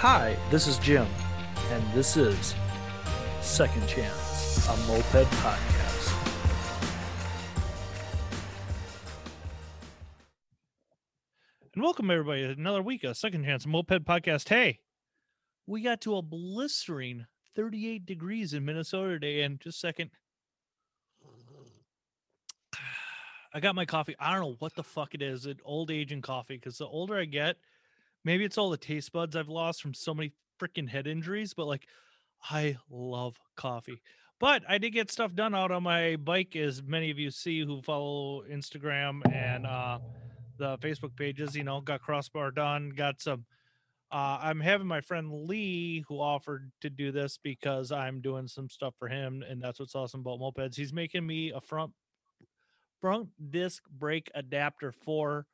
Hi, this is Jim, and this is Second Chance, a moped podcast. And welcome everybody to another week of Second Chance a Moped Podcast. Hey, we got to a blistering 38 degrees in Minnesota today, and just a second. I got my coffee. I don't know what the fuck it is. It old aging coffee because the older I get, maybe it's all the taste buds I've lost from so many freaking head injuries, but like I love coffee. But I did get stuff done out on my bike, as many of you see who follow Instagram and uh, the Facebook pages. You know, got crossbar done, got some. Uh, I'm having my friend Lee who offered to do this because I'm doing some stuff for him, and that's what's awesome about mopeds. He's making me a front front disc brake adapter for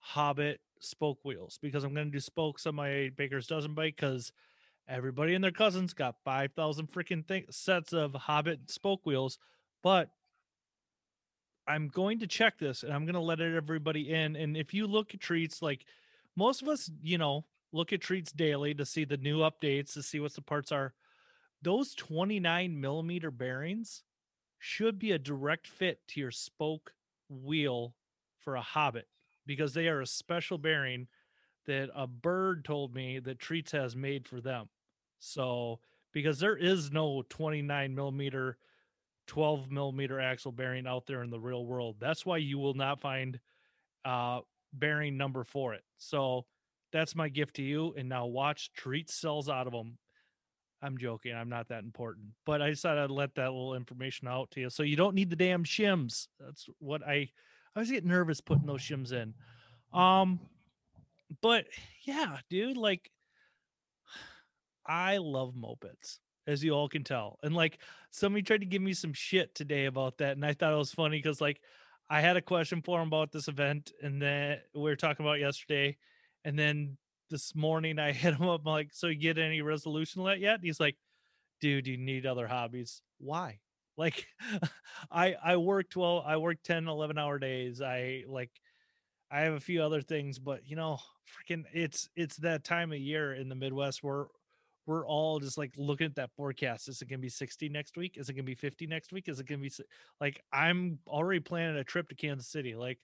Hobbit spoke wheels because I'm going to do spokes on my Baker's Dozen bike because everybody and their cousins got 5,000 freaking sets of Hobbit spoke wheels. But I'm going to check this and I'm going to let everybody in. And if you look at treats, like most of us, you know, look at treats daily to see the new updates, to see what the parts are. Those 29 millimeter bearings should be a direct fit to your spoke wheel for a Hobbit because they are a special bearing that a bird told me that Treats has made for them. So, because there is no 29 millimeter, 12 millimeter axle bearing out there in the real world. That's why you will not find uh bearing number for it. So, that's my gift to you. And now watch Treats sells out of them. I'm joking. I'm not that important, but I decided I'd let that little information out to you. So you don't need the damn shims. That's what I I always get nervous putting those shims in. Um, but yeah, dude, like I love mopeds, as you all can tell. And like somebody tried to give me some shit today about that, and I thought it was funny because like I had a question for him about this event, and then we were talking about yesterday, and then this morning I hit him up I'm like, so you get any resolution on yet? And he's like, dude, you need other hobbies. Why? Like I I work 12, I work 10, 11 hour days. I like I have a few other things, but you know, freaking it's it's that time of year in the Midwest where we're all just like looking at that forecast. Is it gonna be 60 next week? Is it gonna be 50 next week? Is it gonna be like I'm already planning a trip to Kansas City? Like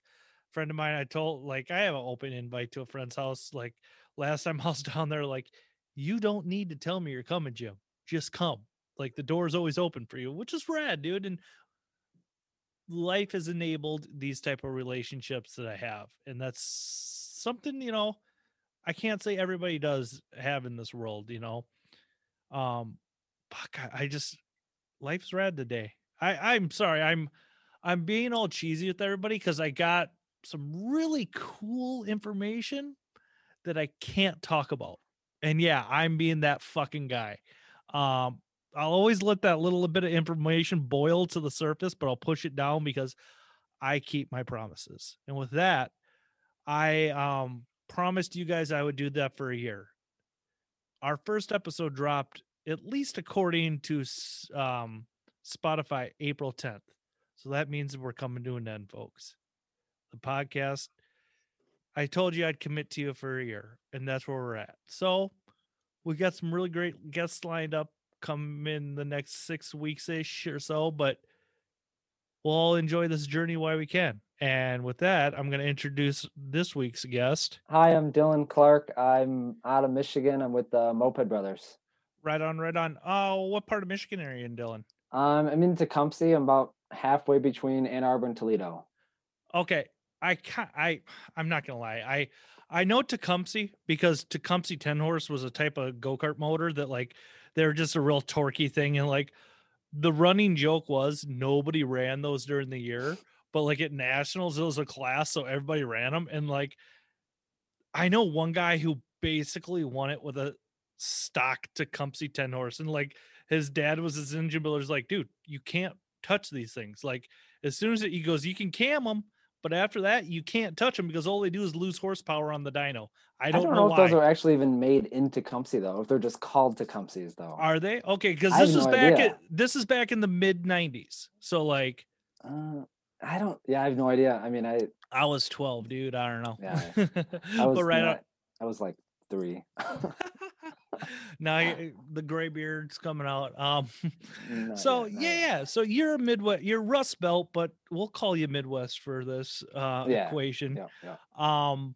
friend of mine, I told like I have an open invite to a friend's house. Like last time I was down there, like you don't need to tell me you're coming, Jim. Just come like the door is always open for you which is rad dude and life has enabled these type of relationships that i have and that's something you know i can't say everybody does have in this world you know um fuck, I, I just life's rad today. I i'm sorry i'm i'm being all cheesy with everybody because i got some really cool information that i can't talk about and yeah i'm being that fucking guy um I'll always let that little bit of information boil to the surface, but I'll push it down because I keep my promises. And with that, I um promised you guys I would do that for a year. Our first episode dropped at least according to um Spotify April 10th. So that means we're coming to an end, folks. The podcast I told you I'd commit to you for a year, and that's where we're at. So we got some really great guests lined up come in the next six weeks ish or so, but we'll all enjoy this journey while we can. And with that, I'm going to introduce this week's guest. Hi, I'm Dylan Clark. I'm out of Michigan. I'm with the Moped Brothers. Right on, right on. Oh, what part of Michigan are you in, Dylan? Um, I'm in Tecumseh. I'm about halfway between Ann Arbor and Toledo. Okay, I can't. I I'm not gonna lie. I I know Tecumseh because Tecumseh ten horse was a type of go kart motor that like they're just a real torquey thing. And like the running joke was nobody ran those during the year, but like at nationals, it was a class, so everybody ran them. And like I know one guy who basically won it with a stock Tecumseh 10 horse. And like his dad was his engine builder's like, dude, you can't touch these things. Like as soon as it, he goes, you can cam them, but after that, you can't touch them because all they do is lose horsepower on the dyno. I don't, I don't know, know if those are actually even made in Tecumseh though. If they're just called Tecumsehs though. Are they okay? Because this is no back idea. at this is back in the mid '90s. So like, uh, I don't. Yeah, I have no idea. I mean, I I was 12, dude. I don't know. Yeah, I was, but right. I was like three. now the gray beard's coming out. Um, so yeah. So you're a Midwest, you're Rust Belt, but we'll call you Midwest for this uh, Yeah, equation. Yeah, yeah. Um,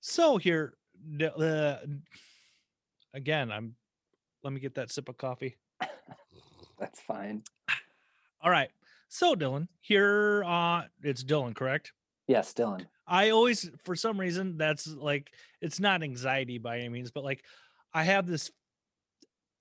so here, uh, again, I'm. Let me get that sip of coffee. That's fine. All right. So Dylan, here, uh, it's Dylan, correct? Yes, Dylan. I always, for some reason, that's like it's not anxiety by any means, but like I have this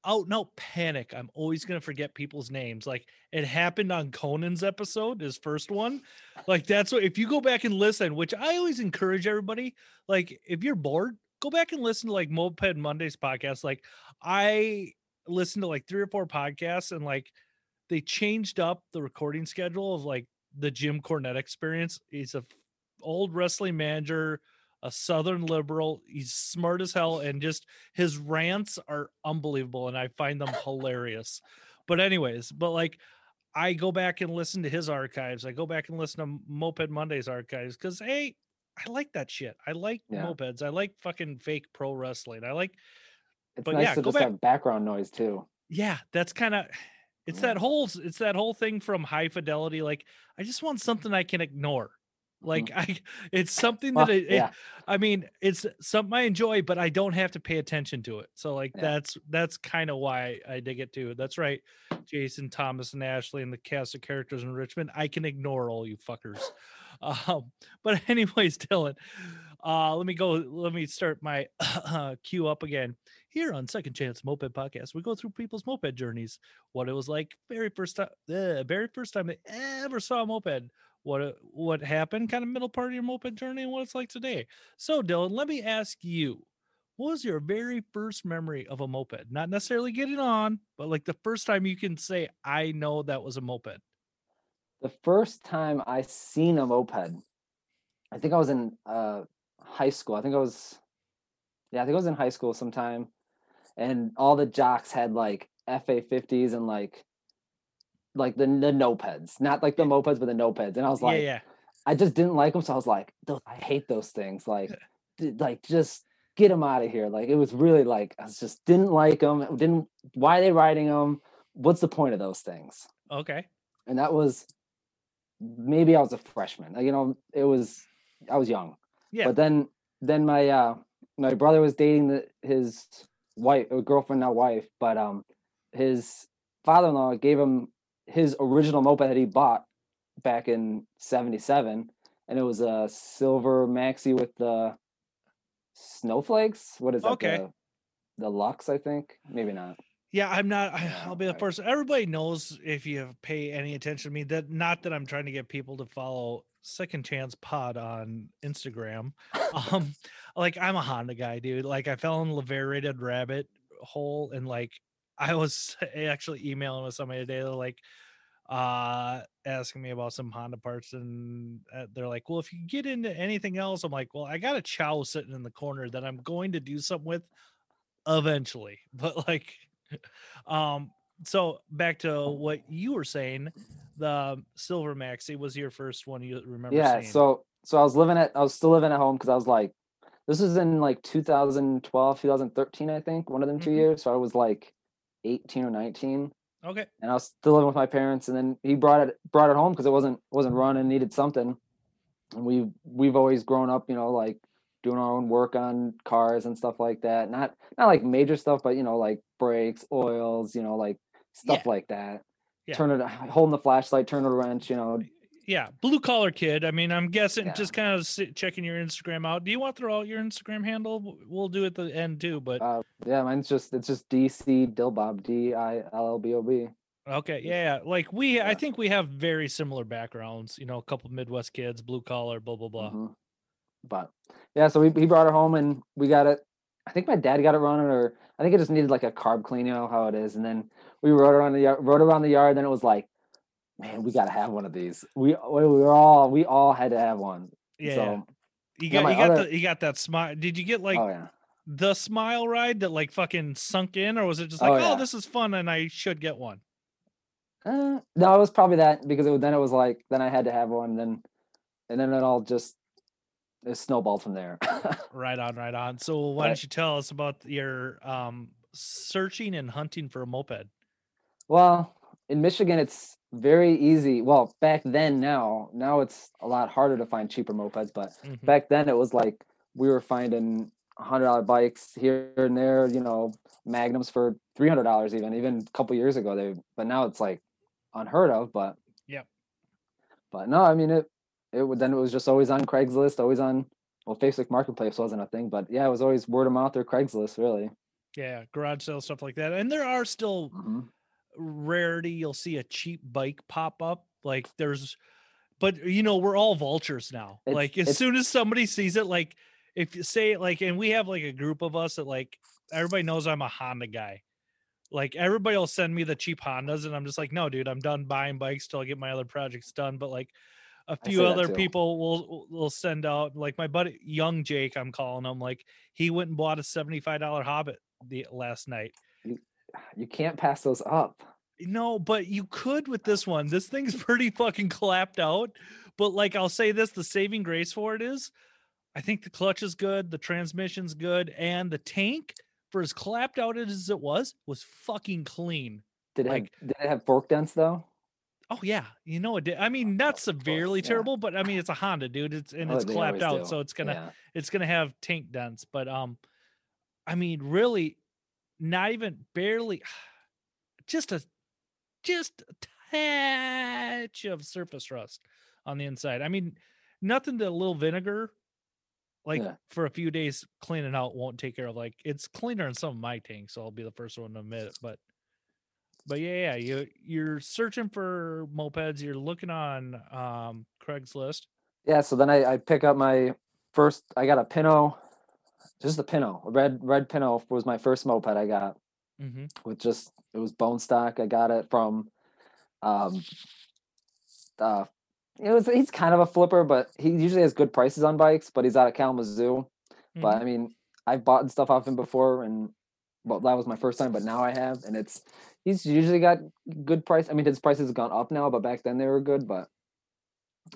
oh, and out panic. I'm always gonna forget people's names. Like it happened on Conan's episode, his first one. Like that's what if you go back and listen, which I always encourage everybody. Like if you're bored, go back and listen to like Moped Mondays podcast. Like I listened to like three or four podcasts and like they changed up the recording schedule of like the Jim Cornette experience. He's a old wrestling manager, a southern liberal. He's smart as hell and just his rants are unbelievable and I find them hilarious. But anyways, but like I go back and listen to his archives. I go back and listen to Moped Mondays archives cuz hey, I like that shit. I like Yeah. mopeds. I like fucking fake pro wrestling. I like It's But nice yeah, to just back- have background noise too. yeah that's kind of it's Yeah. that whole it's that whole thing from high fidelity like i just want something i can ignore like i it's something that Well, it, it- i mean it's something i enjoy but i don't have to pay attention to it. So like Yeah. that's that's kind of why i dig it too. That's right jason thomas and ashley and the cast of characters in richmond i can ignore all you fuckers. Um but anyways dylan uh let me go let me start my queue up again. Here on Second Chance Moped Podcast, we go through people's moped journeys, what it was like very first time, the very first time they ever saw a moped, what what happened, kind of middle part of your moped journey, and what it's like today. So, Dylan, let me ask you, what was your very first memory of a moped? Not necessarily getting on, but like the first time you can say, "I know that was a moped." The first time I seen a moped, I think I was in uh, high school. I think I was, yeah, I think I was in high school sometime, and all the jocks had like FA fifties and like, like the the nopeds, not like the mopeds, but the nopeds. And I was like, yeah, yeah, I just didn't like them, so I was like, I hate those things. Like, like just get them out of here. Like it was really like I just didn't like them. Didn't why are they riding them? What's the point of those things? okay, and that was maybe I was a freshman. You know, it was I was young. Yeah. But then then my uh my brother was dating the, his wife, or girlfriend, not wife, but um his father-in-law gave him his original moped that he bought back in 77 and it was a silver maxi with the snowflakes. What is that? Okay. The, the Luxe, I think. Maybe not. Yeah, I'm not. I'll be the first. Everybody knows if you pay any attention to me that not that I'm trying to get people to follow Second Chance Pod on Instagram. Um, like I'm a Honda guy, dude. Like I fell in Laverated Rabbit hole, and like I was actually emailing with somebody today. They're like, uh, asking me about some Honda parts, and uh, they're like, "Well, if you get into anything else," I'm like, "Well, I got a chow sitting in the corner that I'm going to do something with eventually." But like, um, so back to what you were saying, the Silver Maxi was your first one you remember yeah seeing. so so i was living at i was still living at home because i was like this was in like 2012 2013 i think one of them 2 Mhm. years so i was like 18 or 19 okay, and i was still living with my parents and then he brought it brought it home because it wasn't wasn't running needed something. And we we've always grown up you know like doing our own work on cars and stuff like that. Not not like major stuff but you know like brakes oils you know like stuff like that. Yeah. turn it holding the flashlight turn a wrench you know yeah, blue collar kid. I mean, I'm guessing Yeah. just kind of sit, checking your Instagram out. Do you want to throw out your Instagram handle? We'll do it at the end too, but Uh, yeah, mine's just it's just DC Dillbob D I L L B O B. okay, yeah, yeah. Like we, I think we have very similar backgrounds. You know, a couple Midwest kids, blue collar, blah blah blah. Mhm. But yeah, so we he brought her home and we got it. I think my dad got it running, or I think it just needed like a carb clean, you know how it is. And then we rode around the yard, rode around the yard. Then it was like, man, we got to have one of these. We we were all we all had to have one. Yeah, so you got you got other- the you got that smile. Did you get like oh yeah, the smile ride that like fucking sunk in, or was it just Oh, like, oh, yeah. this is fun and I should get one? uh, no, it was probably that because it, then it was like then I had to have one. Then and then it all just it snowballed from there. right on, right on. So why Right. don't you tell us about your um searching and hunting for a moped? well, in Michigan, it's very easy. Well, back then, now, now it's a lot harder to find cheaper mopeds. But Mhm. back then, it was like we were finding hundred dollar bikes here and there. You know, magnums for three hundred dollars, even even a couple years ago. They, but now it's like unheard of. But yeah. But no, I mean it. It would then it was just always on Craigslist, always on. Well, Facebook Marketplace wasn't a thing, but yeah, it was always word of mouth or Craigslist, really. Yeah, garage sale stuff like that. And there are still Mhm. Rarity you'll see a cheap bike pop up. Like there's but you know, we're all vultures now. It's- like as soon as somebody sees it, like if you say like and we have like a group of us that like everybody knows I'm a Honda guy. Like everybody will send me the cheap Hondas and I'm just like, no, dude, I'm done buying bikes till I get my other projects done. But like a few other people will will send out like my buddy young Jake, I'm calling him like he went and bought a $75 hobbit the last night. You can't pass those up. No, but you could with this one. This thing's pretty fucking clapped out. But like I'll say this, the saving grace for it is I think the clutch is good, the transmission's good, and the tank, for as clapped out as it was, was fucking clean. Did it Like- have, did it have fork dents though? Oh yeah, you know it did. I mean, not severely yeah. terrible, but I mean it's a Honda, dude. It's and Oh, it's clapped out, do. so it's gonna Yeah. it's gonna have tank dents. But um, I mean, really, not even barely, just a just a touch of surface rust on the inside. I mean, nothing that a little vinegar, like Yeah. for a few days cleaning out won't take care of. Like it's cleaner in some of my tanks, so I'll be the first one to admit it. But but yeah, yeah, you you're searching for mopeds. You're looking on um Craigslist. Yeah. So then I, I pick up my first. I got a Pinto, just a Pinto, a red red Pinto was my first moped I got Mm-hmm. with just it was bone stock. I got it from, um, uh, it was he's kind of a flipper, but he usually has good prices on bikes. But he's out of Kalamazoo. But I mean, I've bought stuff off him before, and well, that was my first time. But now I have, and it's he's usually got good price. I mean, his prices have gone up now, but back then they were good. But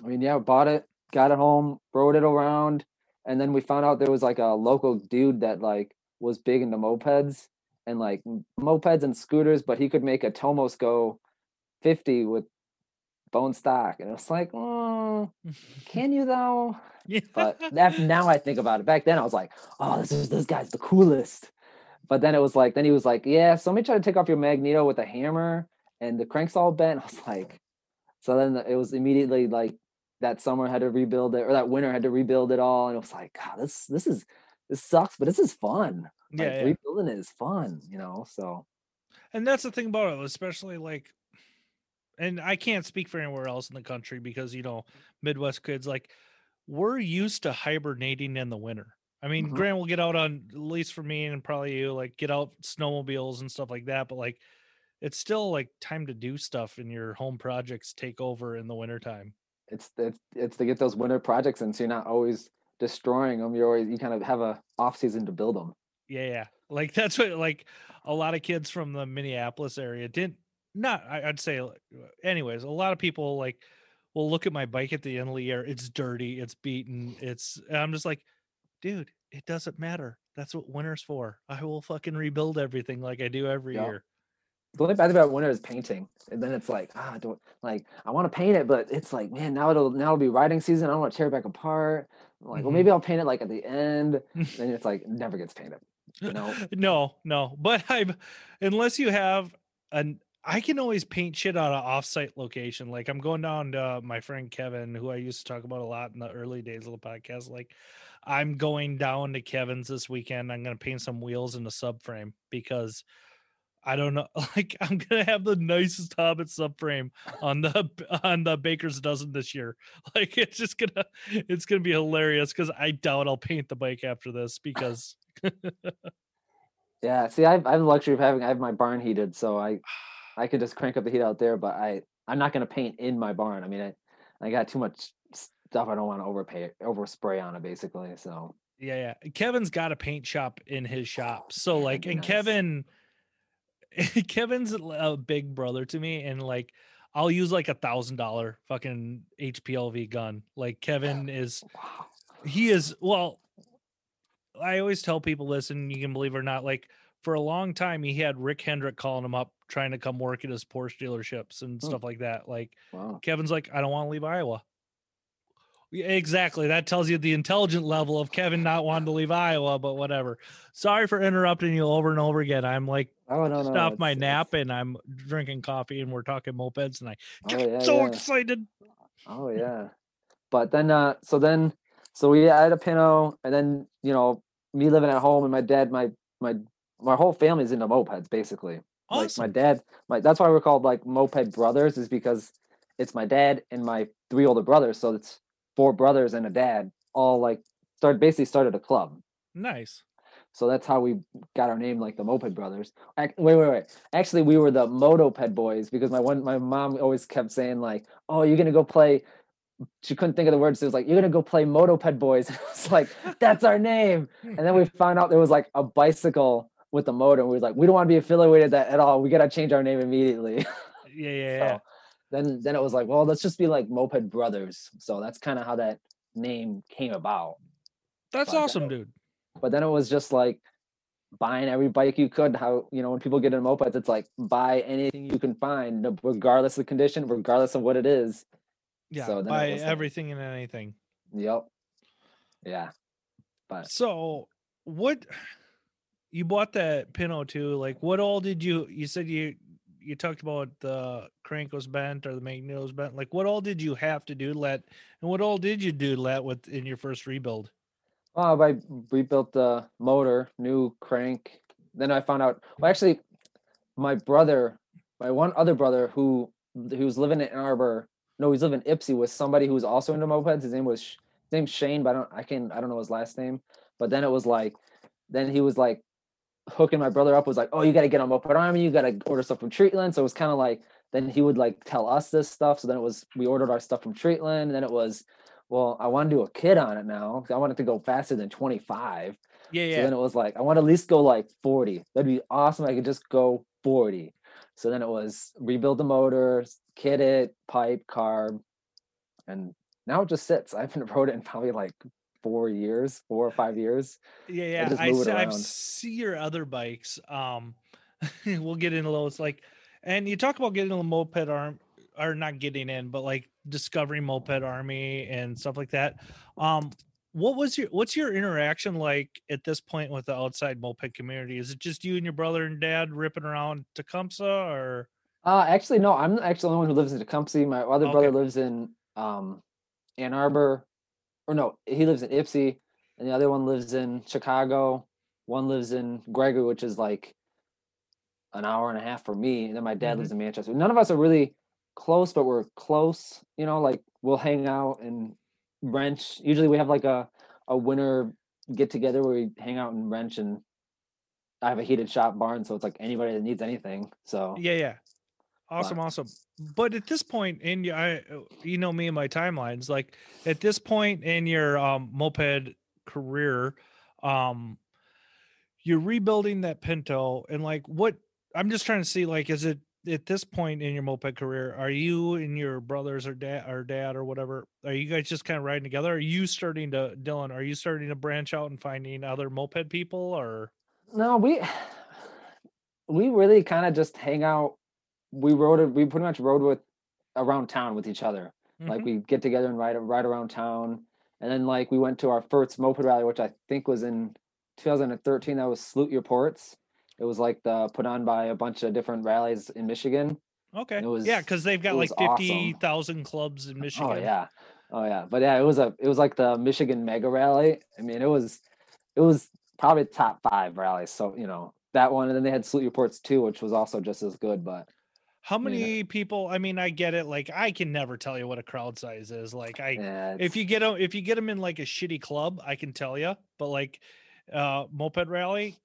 I mean, yeah, bought it, got it home, rode it around, and then we found out there was like a local dude that like was big into mopeds and like mopeds and scooters, but he could make a Tomos go 50 with bone stock, and it's like, oh, can you though? yeah. but that now I think about it. Back then I was like, oh, this is this guy's the coolest. But then it was like, then he was like, yeah, somebody tried to take off your magneto with a hammer and the crank's all bent. I was like, so then it was immediately like that summer had to rebuild it or that winter had to rebuild it all. And it was like, God, this this is this sucks, but this is fun. yeah, Like yeah. rebuilding it is fun, you know. So and that's the thing about it, especially like, and I can't speak for anywhere else in the country because you know Midwest kids like we're used to hibernating in the winter. I mean, Mhm. Grant will get out on at least for me and probably you like get out snowmobiles and stuff like that, but like it's still like time to do stuff and your home projects take over in the wintertime. It's it's it's to get those winter projects in so you're not always destroying them. You're always you kind of have a off season to build them. Yeah, yeah. Like that's what like a lot of kids from the Minneapolis area didn't not I'd say anyways, a lot of people like will look at my bike at the end of the year. It's dirty, it's beaten, it's I'm just like, dude, it doesn't matter. That's what winter's for. I will fucking rebuild everything like I do every Yeah. year. The only bad thing about winter is painting, and then it's like, ah, don't like I want to paint it, but it's like, man, now it'll now it'll be riding season. I don't want to tear it back apart. I'm like, well, Mhm. maybe I'll paint it like at the end. then it's like it never gets painted. You know, no, no. But I unless you have an I can always paint shit out of offsite location. Like I'm going down to my friend Kevin, who I used to talk about a lot in the early days of the podcast. Like I'm going down to Kevin's this weekend. I'm gonna paint some wheels in the subframe because I don't know. Like I'm gonna have the nicest Hobbit subframe on the on the Baker's dozen this year. Like it's just gonna it's gonna be hilarious because I doubt I'll paint the bike after this because yeah. See, I've I have the luxury of having I have my barn heated, so I I could just crank up the heat out there. But I I'm not gonna paint in my barn. I mean, I I got too much stuff I don't want to overpay overspray on it, basically. So Yeah, yeah. Kevin's got a paint shop in his shop. So like and nice. Kevin Kevin's a big brother to me and like I'll use like a thousand dollar fucking HPLV gun. Like Kevin is he is well. I always tell people, listen, you can believe it or not, like for a long time he had Rick Hendrick calling him up, trying to come work at his Porsche dealerships and Hmm. stuff like that. Like Wow. Kevin's like, I don't want to leave Iowa. Exactly. That tells you the intelligent level of Kevin not wanting to leave Iowa, but whatever. Sorry for interrupting you over and over again. I'm like Oh no, no. off my it's- nap it's- and I'm drinking coffee and we're talking mopeds and I Oh, get yeah, so yeah. excited. Oh yeah. But then uh so then so we had a Pinto and then, you know, me living at home and my dad, my my my whole family's into mopeds basically. Like my dad, my that's why we're called like moped brothers, is because it's my dad and my three older brothers. So it's four brothers and a dad, all like started basically started a club. Nice. So that's how we got our name, like the Moped Brothers. Wait, wait, wait. Actually, we were the Motoped Boys because my one, my mom always kept saying like, "Oh, you're gonna go play." She couldn't think of the words. It was like, "You're gonna go play Motoped Boys." it's like that's our name. And then we found out there was like a bicycle with the motor. And we was like, we don't want to be affiliated that at all. We gotta change our name immediately. Yeah, yeah, so yeah. Then, then it was like, well, let's just be like Moped Brothers. So that's kind of how that name came about That's But, awesome, dude. but then it was just like buying every bike you could how you know when people get in mopeds it's like buy anything you can find regardless of the condition regardless of what it is Yeah, so then buy like- everything and anything. yep yeah but So, what you bought that Pinto too? Like, what all did you? You said you you talked about the crank was bent or the magnet was bent. Like, what all did you have to do, let? And what all did you do, let, with in your first rebuild? oh i rebuilt the motor new crank then i found out well actually my brother my one other brother who he was living in Ann Arbor no he's living in Ypsi with somebody who was also into mopeds his name was his name's Shane but I don't I can I don't know his last name but then it was like then he was like hooking my brother up was like oh you got to get on moped army you got to order stuff from Treatland so it was kind of like then he would like tell us this stuff so then it was we ordered our stuff from Treatland and then it was well I want to do a kit on it now I want it to go faster than 25 Yeah, yeah. so then it was like, I want to at least go like 40. That'd be awesome. I could just go 40. So then it was rebuild the motors, kit it, pipe, carb, and now it just sits. I haven't rode it in probably like four years, four or five years. Yeah, yeah. I I see your other bikes. Um, we'll get into those. Like, and you talk about getting a moped arm, or not getting in, but like discovering moped army and stuff like that. Um, what was your what's your interaction like at this point with the outside moped community? Is it just you and your brother and dad ripping around Tecumseh, or Uh, actually, no, I'm actually the only one who lives in Tecumseh. My other brother lives in um, Ann Arbor, or no, he lives in Ypsi, and the other one lives in Chicago. One lives in Gregory, which is like an hour and a half for me, and then my dad mm-hmm. lives in Manchester. None of us are really close, but we're close. You know, like we'll hang out and wrench. Usually, we have like a a winter get together where we hang out and wrench and. I have a heated shop barn, so it's like anybody that needs anything. So yeah, yeah. Awesome, awesome. But at this point in I, uh, you know me and my timelines. Like at this point in your um, moped career, um, you're rebuilding that Pinto, and like what I'm just trying to see, like, is it at this point in your moped career? Are you and your brothers or dad or dad or whatever? Are you guys just kind of riding together? Are you starting to, Dylan? Are you starting to branch out and finding other moped people, or No, we we really kind of just hang out. We rode it. We pretty much rode with around town with each other. Like Mhm. we get together and ride ride around town, and then like we went to our first moped rally, which I think was in 2013. That was Salute Your Ports. It was like the put on by a bunch of different rallies in Michigan. okay, it yeah, because they've got like was awesome. fifty thousand clubs in Michigan. Oh yeah, oh yeah. But yeah, it was a it was like the Michigan Mega Rally. I mean, it was it was probably top five rallies. So you know that one, and then they had Salute Your Ports too, which was also just as good. But How Yeah. many people? I mean, I get it. Like, I can never tell you what a crowd size is. Like, I yeah, if you get them, if you get them in like a shitty club, I can tell you. But like, uh, moped rally,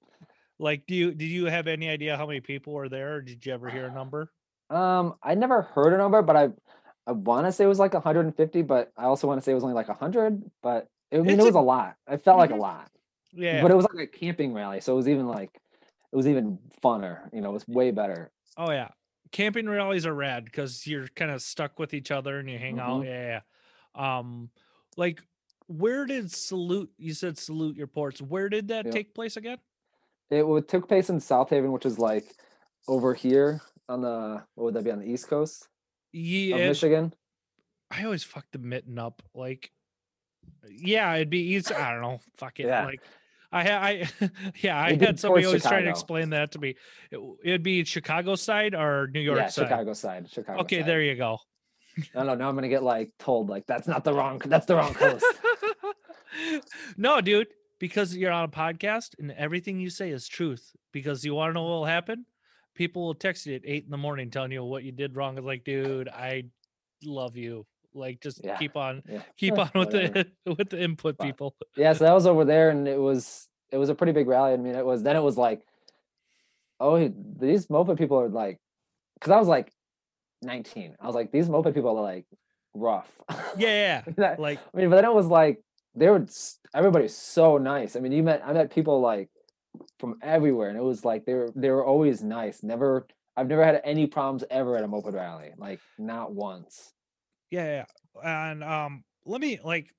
like, do you do you have any idea how many people were there? Or did you ever hear a number? Um, I never heard a number, but I I want to say it was like 150, but I also want to say it was only like 100. But I mean, It's it was a lot. It felt like a Mhm. lot, Yeah. but it was like a camping rally, so it was even like it was even funner. You know, it was way better. oh yeah. Camping rallies are rad because you're kind of stuck with each other and you hang out. Mhm. Yeah, yeah. Um, like where did salute? You said salute your ports. Where did that Yep. take place again? It took place in South Haven, which is like over here on the what would that be on the East Coast Yeah, Michigan? I always fuck the mitten up. Like, yeah, it'd be easy. I don't know. Fuck it. Yeah. Like, I had, I, yeah, I had somebody always trying to explain that to me. It, would be Chicago side or New York yeah, side. Chicago side. Chicago. Okay, side. there you go. I don't know. I'm gonna get like told like that's not the wrong. That's the wrong coast. no, dude, because you're on a podcast and everything you say is truth. Because you want to know what will happen? People will text you at eight in the morning telling you what you did wrong. It's like, dude, I love you. Like, just Yeah. keep on, Yeah. keep on with the with the input, people. yeah, so that was over there, and it was it was a pretty big rally. I mean, it was then it was like, oh, these moped people are like, because I was like 19. I was like, these moped people are like rough. Yeah, That- like I mean, but then it was like they were everybody's so nice. I mean, you met I met people like from everywhere, and it was like they were they were always nice. Never I've never had any problems ever at a moped rally, like not once. Yeah, yeah. And um, let me like,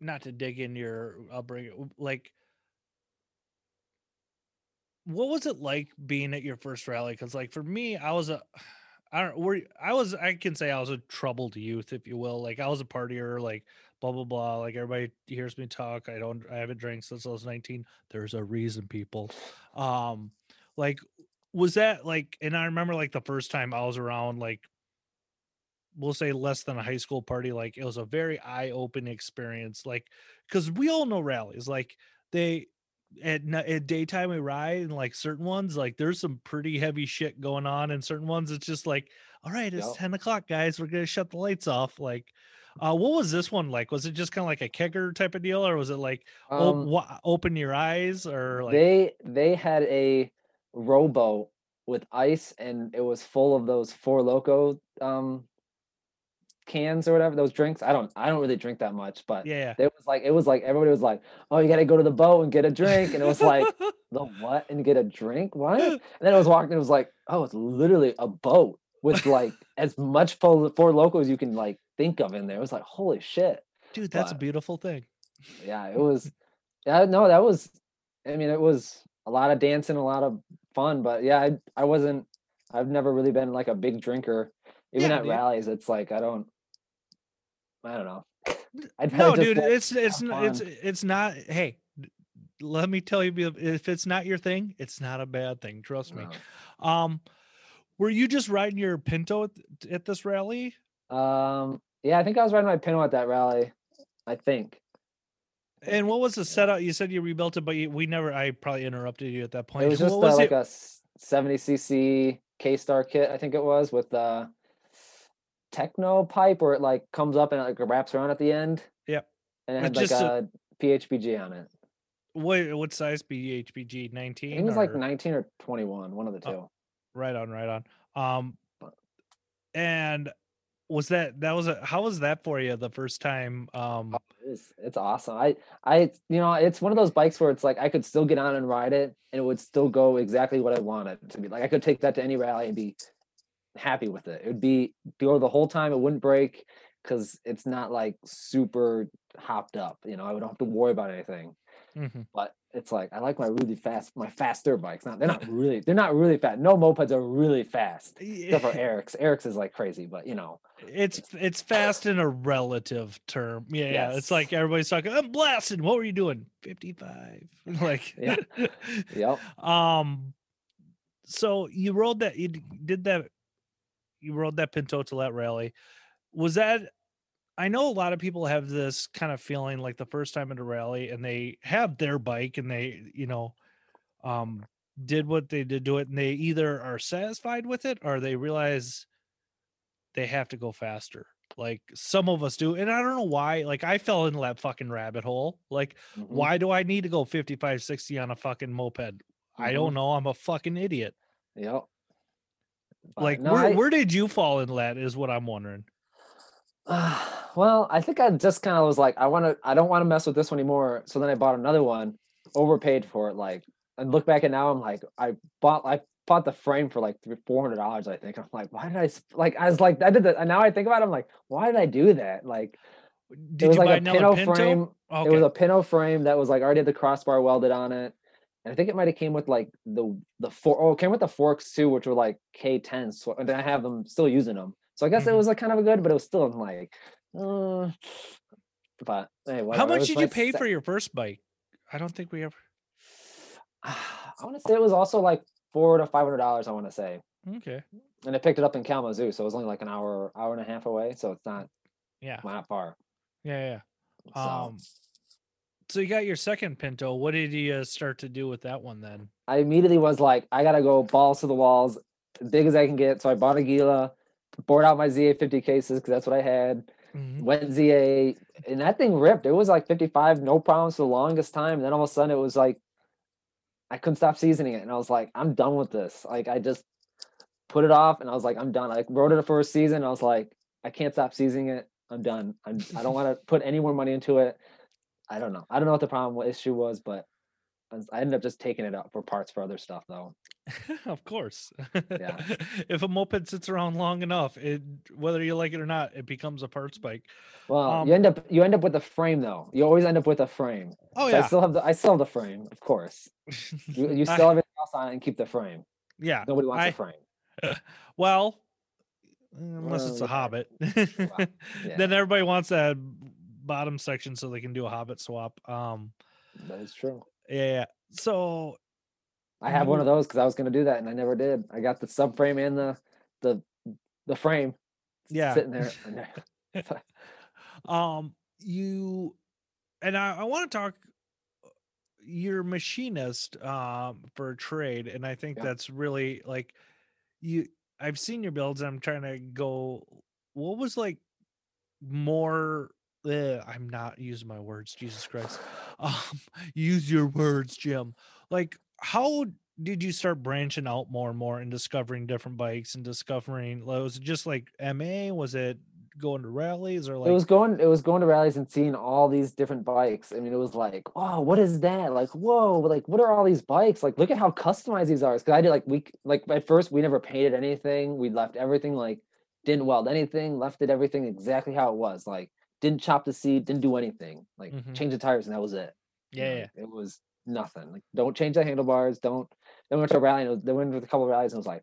not to dig in your, I'll bring it like. What was it like being at your first rally? Because like for me, I was a, I don't, were I was I can say I was a troubled youth, if you will. Like I was a partier, like blah blah blah. Like everybody hears me talk. I don't, I haven't drank since I was nineteen. There's a reason, people. Um, like was that like? And I remember like the first time I was around, like we'll say less than a high school party like it was a very eye-opening experience like because we all know rallies like they at, at daytime we ride and like certain ones like there's some pretty heavy shit going on and certain ones it's just like all right it's Yep. 10 o'clock guys we're gonna shut the lights off like uh what was this one like was it just kind of like a kegger type of deal or was it like op- Um, wa- open your eyes or like they they had a rowboat with ice, and it was full of those four loco um cans or whatever those drinks. I don't I don't really drink that much, but yeah it was like it was like everybody was like, "Oh, you got to go to the boat and get a drink," and it was like, "The what?" and get a drink? What? And then I was walking, it was like, "Oh, it's literally a boat with like as much four, four locos you can like think of in there." It was like, "Holy shit!" dude that's a beautiful thing Yeah, it was. Yeah, no, that was. I mean, it was a lot of dancing, a lot of fun, but yeah, I I wasn't. I've never really been like a big drinker. Even Yeah, at dude. rallies, it's like I don't. I don't know. I'd no dude it's it's it's it's not hey let me tell you if it's not your thing it's not a bad thing trust me no. um were you just riding your pinto at, at this rally Um. Yeah, I think I was riding my Pinto at that rally. I think. and what was the setup you said you rebuilt it but you, we never i probably interrupted you at that point It was just uh, was like it a s- 70 cc K Star kit. I think it was with the techno pipe where it like comes up and it like wraps around at the end. Yep. And it had like just a a- PHBG on it. what what size PHBG 19 I think it was like 19 or 21, one of the two. Oh. right on right on um and was that that was a how was that for you the first time um It's, it's awesome. I, I, you know, it's one of those bikes where it's like I could still get on and ride it, and it would still go exactly what I wanted to be. Like I could take that to any rally and be happy with it. It would be go the whole time. It wouldn't break because it's not like super hopped up. You know, I would not have to worry about anything. mhm. But it's like I like my really fast, my faster bikes. Not they're not really, they're not really fast. No mopeds are really fast. Except for Eric's. Eric's is like crazy, but you know, It's it's fast in a relative term. Yeah, yeah. It's like everybody's talking, I'm blasting. What were you doing? 55. Like Yeah. yep. um so you rode that you did that you rode that Pinto to that rally. Was that I know a lot of people have this kind of feeling like the first time at a rally and they have their bike and they, you know, um did what they did to it and they either are satisfied with it or they realize they have to go faster. Like some of us do. And I don't know why. Like I fell into that fucking rabbit hole. Like, Mhm. why do I need to go 55, 60 on a fucking moped? I Mhm. don't know. I'm a fucking idiot. Yep. Like, no, where, I- where did you fall into that? Is what I'm wondering. well, I think I just kind of was like, I want to, I don't want to mess with this one anymore. So then I bought another one, overpaid for it. Like, and look back at now, I'm like, I bought, I bought the frame for like three, four hundred dollars. I think. I'm like, why did I? Like, I was like, I did that, and now I think about it, I'm like, why did I do that? Like, Did was you like buy a Pinto? frame. Okay. It was a Pinto frame that was like already had the crossbar welded on it. And I think it might have came with like the the four oh it came with the forks too, which were like K10s. So and I have them still using them. So I guess it Mhm. was like kind of a good, but it was still like uh, but hey, How whatever. It much did you pay for your first bike? I don't think we ever. I want to say it was also like four to five hundred dollars, I want to say. Okay. And I picked it up in Kalamazoo, so it was only like an hour, hour and a half away. So it's not Yeah. not far. Yeah. Yeah. So Um. So you got your second Pinto. What did you uh, start to do with that one then? I immediately was like, I gotta go balls to the walls, as big as I can get. So I bought a Gila, bored out my ZA50 cases because that's what I had. Mhm. Went ZA, and that thing ripped. It was like 55, no problems for the longest time. And then all of a sudden, it was like I couldn't stop seasoning it, and I was like, I'm done with this. Like I just put it off, and I was like, I'm done. I rode it for a season. I was like, I can't stop seasoning it. I'm done. I'm, I don't want to put any more money into it. I don't know. I don't know what the problem, what issue was, but I ended up just taking it out for parts for other stuff though. of course. Yeah. if a moped sits around long enough, it whether you like it or not, it becomes a parts bike. Well, Um, you end up you end up with a frame though. You always end up with a frame. Oh So I still have the I still have the frame, of course. You, you I- still have everything else on it and keep the frame. yeah. Nobody wants I- a frame. Well, unless it's a hobbit. yeah. Then everybody wants that bottom section so they can do a hobbit swap. Um That is true. yeah. So I have one of those because I was gonna do that and I never did. I got the subframe and the the the frame yeah. sitting there. um you and i, I want to talk you're machinist um for trade and i think Yeah. that's really like you i've seen your builds and i'm trying to go what was like more uh, i'm not using my words jesus christ um use your words jim like how did you start branching out more and more and discovering different bikes and discovering like, was it just like ma was it going to rallies or like it was going it was going to rallies and seeing all these different bikes. I mean, it was like, wow, what is that? Like, whoa, like what are all these bikes? Like, look at how customized these are. Because I did like we like at first we never painted anything. We left everything like didn't weld anything, left it everything exactly how it was. Like didn't chop the seat, didn't do anything. Like Mhm. change the tires and that was it. you yeah, know, yeah. it was nothing. Like don't change the handlebars. Don't. Then we went to a rally and it was, then we went to a couple of rallies and was like,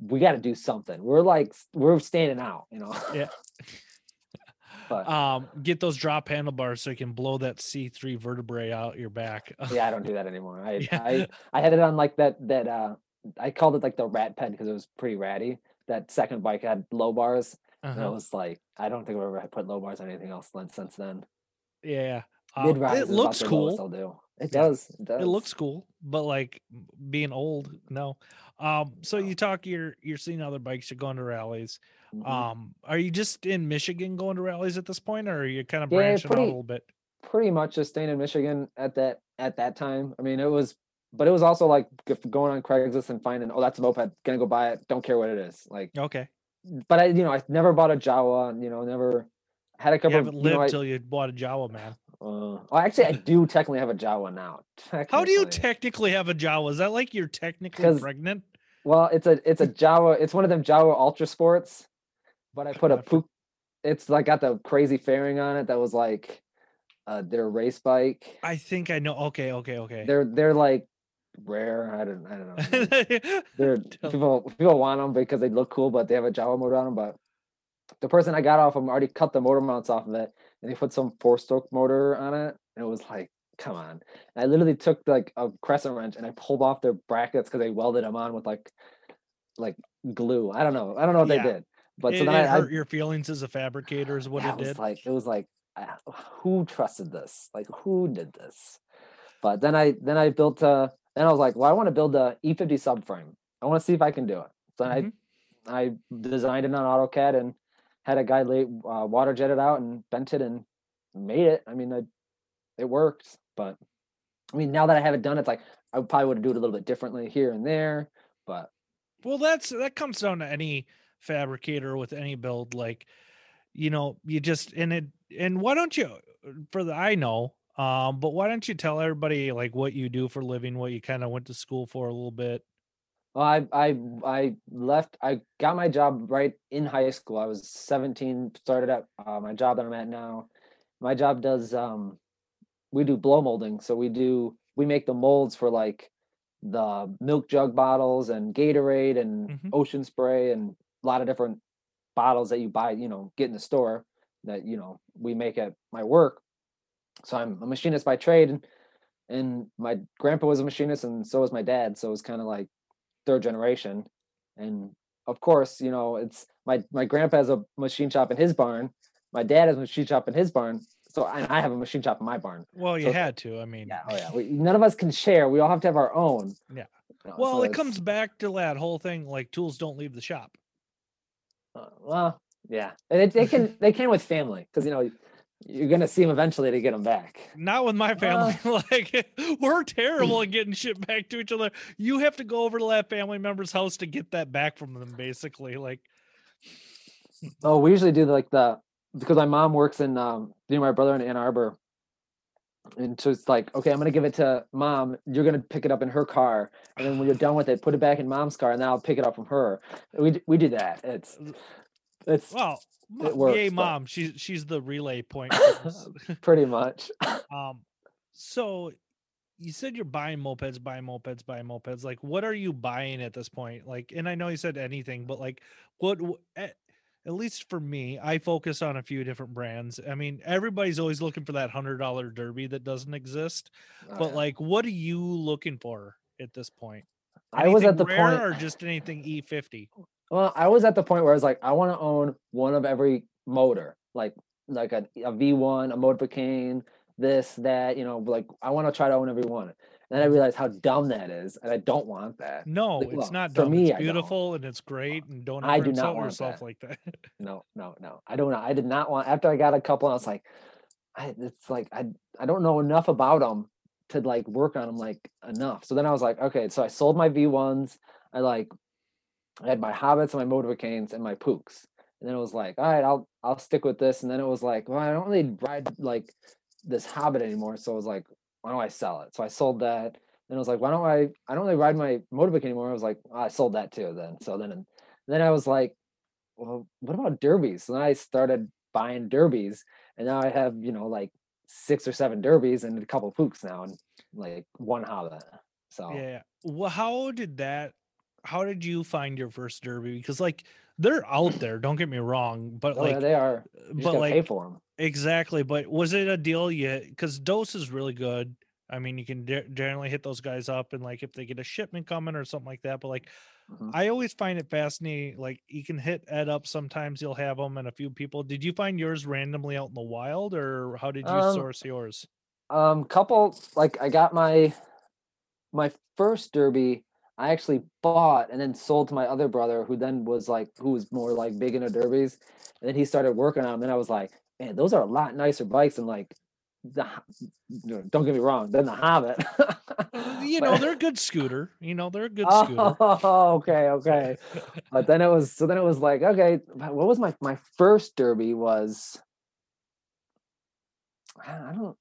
we got to do something. We're like we're standing out, you know. Yeah. but um get those drop handlebars so you can blow that c3 vertebrae out your back yeah, I don't do that anymore. I Yeah. I I had it on like that that uh I called it like the rat pen because it was pretty ratty. That second bike had low bars. And I Uh-huh. was like, I don't think I've ever put low bars on anything else since then. yeah Mid um, rise it looks cool I'll do. It does. It does. it looks cool but like being old no um so you talk you're you're seeing other bikes you're going to rallies Mhm. um are you just in michigan going to rallies at this point or are you kind of Yeah, branching out a little bit pretty much just staying in Michigan at that at that time. I mean, it was, but it was also like going on Craigslist and finding, oh, that's a moped, gonna go buy it. Don't care what it is. Like, okay but I, you know, I never bought a Jawa. You know, never had a couple. you haven't of, you know, lived I- till you bought a jawa man Uh, well, actually, I do technically have a Jawa now. how do you technically. technically have a jawa is that like you're technically pregnant well, it's a it's a Jawa. It's one of them Jawa Ultra Sports, but I put a poop. It's like got the crazy fairing on it. That was like uh, their race bike. i think i know okay okay okay They're they're like rare. I don't I don't know. They're people people want them because they look cool, but they have a Jawa motor on them. But the person I got off them already cut the motor mounts off of it, and they put some four stroke motor on it, and it was like, come on! And I literally took like a crescent wrench and I pulled off their brackets because they welded them on with like like glue. I don't know. I don't know what Yeah. they did, but it, so then it I, I hurt your feelings as a fabricator is what it was did like it was like who trusted this like who did this but then i then i built uh then i was like well i want to build a e50 subframe i want to see if i can do it so Mhm. i i designed it on autocad and had a guy lay uh, water jet it out and bent it and made it i mean I, it worked but i mean now that i have it done it's like i probably would do it a little bit differently here and there but Well, that's that comes down to any fabricator with any build. Like, you know, you just and it and why don't you for the I know, um, but why don't you tell everybody like what you do for a living, what you kind of went to school for a little bit? Well, I I I left. I got my job right in high school. I was 17. Started at uh, my job that I'm at now. My job does um, we do blow molding. So we do we make the molds for like the milk jug bottles and Gatorade and Mhm. Ocean Spray and a lot of different bottles that you buy. You know, get in the store that you know we make at my work. So I'm a machinist by trade, and, and my grandpa was a machinist, and so was my dad. So it was kind of like third generation and of course you know it's my my grandpa has a machine shop in his barn my dad has a machine shop in his barn so and i have a machine shop in my barn Well, you So- had to. I mean, yeah oh yeah we, none of us can share we all have to have our own Yeah. you know, well, so it comes back to that whole thing like tools don't leave the shop. uh, well yeah and it, they can they can with family because you know you're gonna see them eventually to get them back Not with my family. like we're terrible at getting shit back to each other. You have to go over to that family member's house to get that back from them, basically. Like, Oh, we usually do like the because my mom works in um me and my brother in Ann Arbor. And so it's like, okay, I'm gonna give it to mom. You're gonna pick it up in her car, and then when you're done with it, put it back in mom's car, and then I'll pick it up from her. We we do that. It's it's well, mo- works, yay, but- mom. She's she's the relay point. pretty much. um, so you said you're buying mopeds, buying mopeds, buying mopeds. Like, what are you buying at this point? Like, and I know you said anything, but like, what? At, at least for me, I focus on a few different brands. I mean, everybody's always looking for that hundred dollar derby that doesn't exist. Oh, But yeah. like, what are you looking for at this point? I was at the rare point. or just anything E E50. Well, I was at the point where I was like, I want to own one of every motor, like like a, a V1, a Motobecane, this, that, you know, like I want to try to own every one. And then I mm. realized how dumb that is, and I don't want that. No, Like, it's well, not for dumb. me, it's beautiful and it's great. And don't I do not want yourself that. like that. No, no, no. I don't know. I did not want after I got a couple, I was like, I it's like I I don't know enough about them to like work on them like enough. So then I was like, okay, so I sold my V1s. I like I had my hobbits and my Motobecanes and my pooks. And then it was like, all right, I'll I'll stick with this. And then it was like, well, I don't really ride like this hobbit anymore. So I was like, why don't I sell it? So I sold that. And I was like, why don't I I don't really ride my motorbike anymore. I was like, "Oh, I sold that too then. So then then I was like, well, what about derbies? So then I started buying derbies, and now I have you know like six or seven derbies and a couple pooks now, and like one hobbit. So Yeah. Well, how did that? How did you find your first derby? Because like they're out there. Don't get me wrong, but oh, yeah, like, they are. You but gotta pay like for them. exactly. But was it a deal yet? Because Dose is really good. I mean, you can de- generally hit those guys up, and like if they get a shipment coming or something like that. But like, Mhm. I always find it fascinating. Like you can hit Ed up. Sometimes you'll have them and a few people. Did you find yours randomly out in the wild, or how did you Um, source yours? Um, couple like I got my my first derby. I actually bought and then sold to my other brother, who then was like, who was more like big into derbies, and then he started working on them. And I was like, man, those are a lot nicer bikes than like the. You Don't get me wrong, than the Hobbit. Uh, you But- know, they're a good scooter. You know, they're a good scooter. Oh, okay, okay. But then it was so then it was like, okay, what was my my first derby was I don't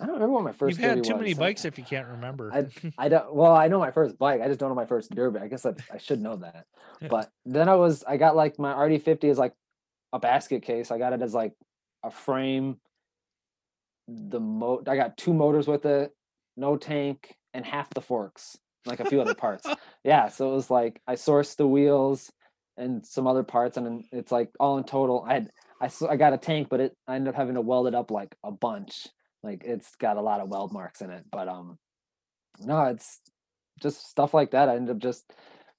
I don't remember what my 1st You've had too many was. bikes if you can't remember. I don't well, I know my first bike. I just don't know my first derby. I guess I, I should know that. Yeah. But then I was I got like my RD50 is like a basket case. I got it as like a frame. The mo I got two motors with it, no tank, and half the forks, like a few other parts. Yeah, so it was like I sourced the wheels and some other parts, and then it's like all in total. I had I I got a tank, but it I ended up having to weld it up like a bunch. Like it's got a lot of weld marks in it, but um, no, it's just stuff like that. I ended up just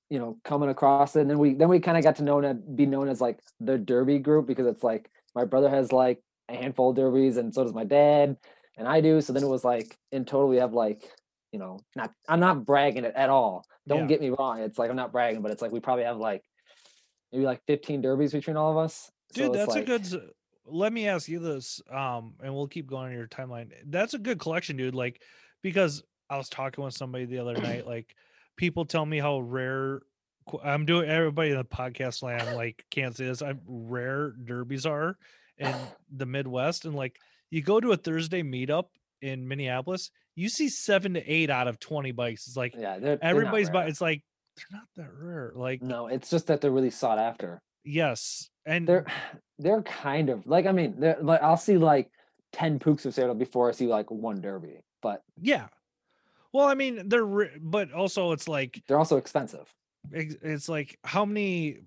you know coming across it, and then we then we kind of got to know it be known as like the Derby group because it's like my brother has like a handful of derbies, and so does my dad, and I do. So then it was like in total we have like you know not I'm not bragging it at all. Don't Yeah. get me wrong. It's like I'm not bragging, but it's like we probably have like maybe like 15 derbies between all of us. Dude, it's that's like- a good. Let me ask you this, um, and we'll keep going on your timeline. That's a good collection, dude. Like, because I was talking with somebody the other night. Like, people tell me how rare. I'm doing everybody in the podcast land like can't say this. I'm rare derbies are in the Midwest, and like you go to a Thursday meetup in Minneapolis, you see seven to eight out of twenty bikes. It's like Yeah, they're, they're everybody's rare. It's like they're not that rare. Like No, it's just that they're really sought after. Yes, and They're they're kind of like I mean, they're like I'll see like ten Pooks of Seattle before I see like one Derby, but yeah. Well, I mean, they're re- but also it's like they're also expensive. it's like how many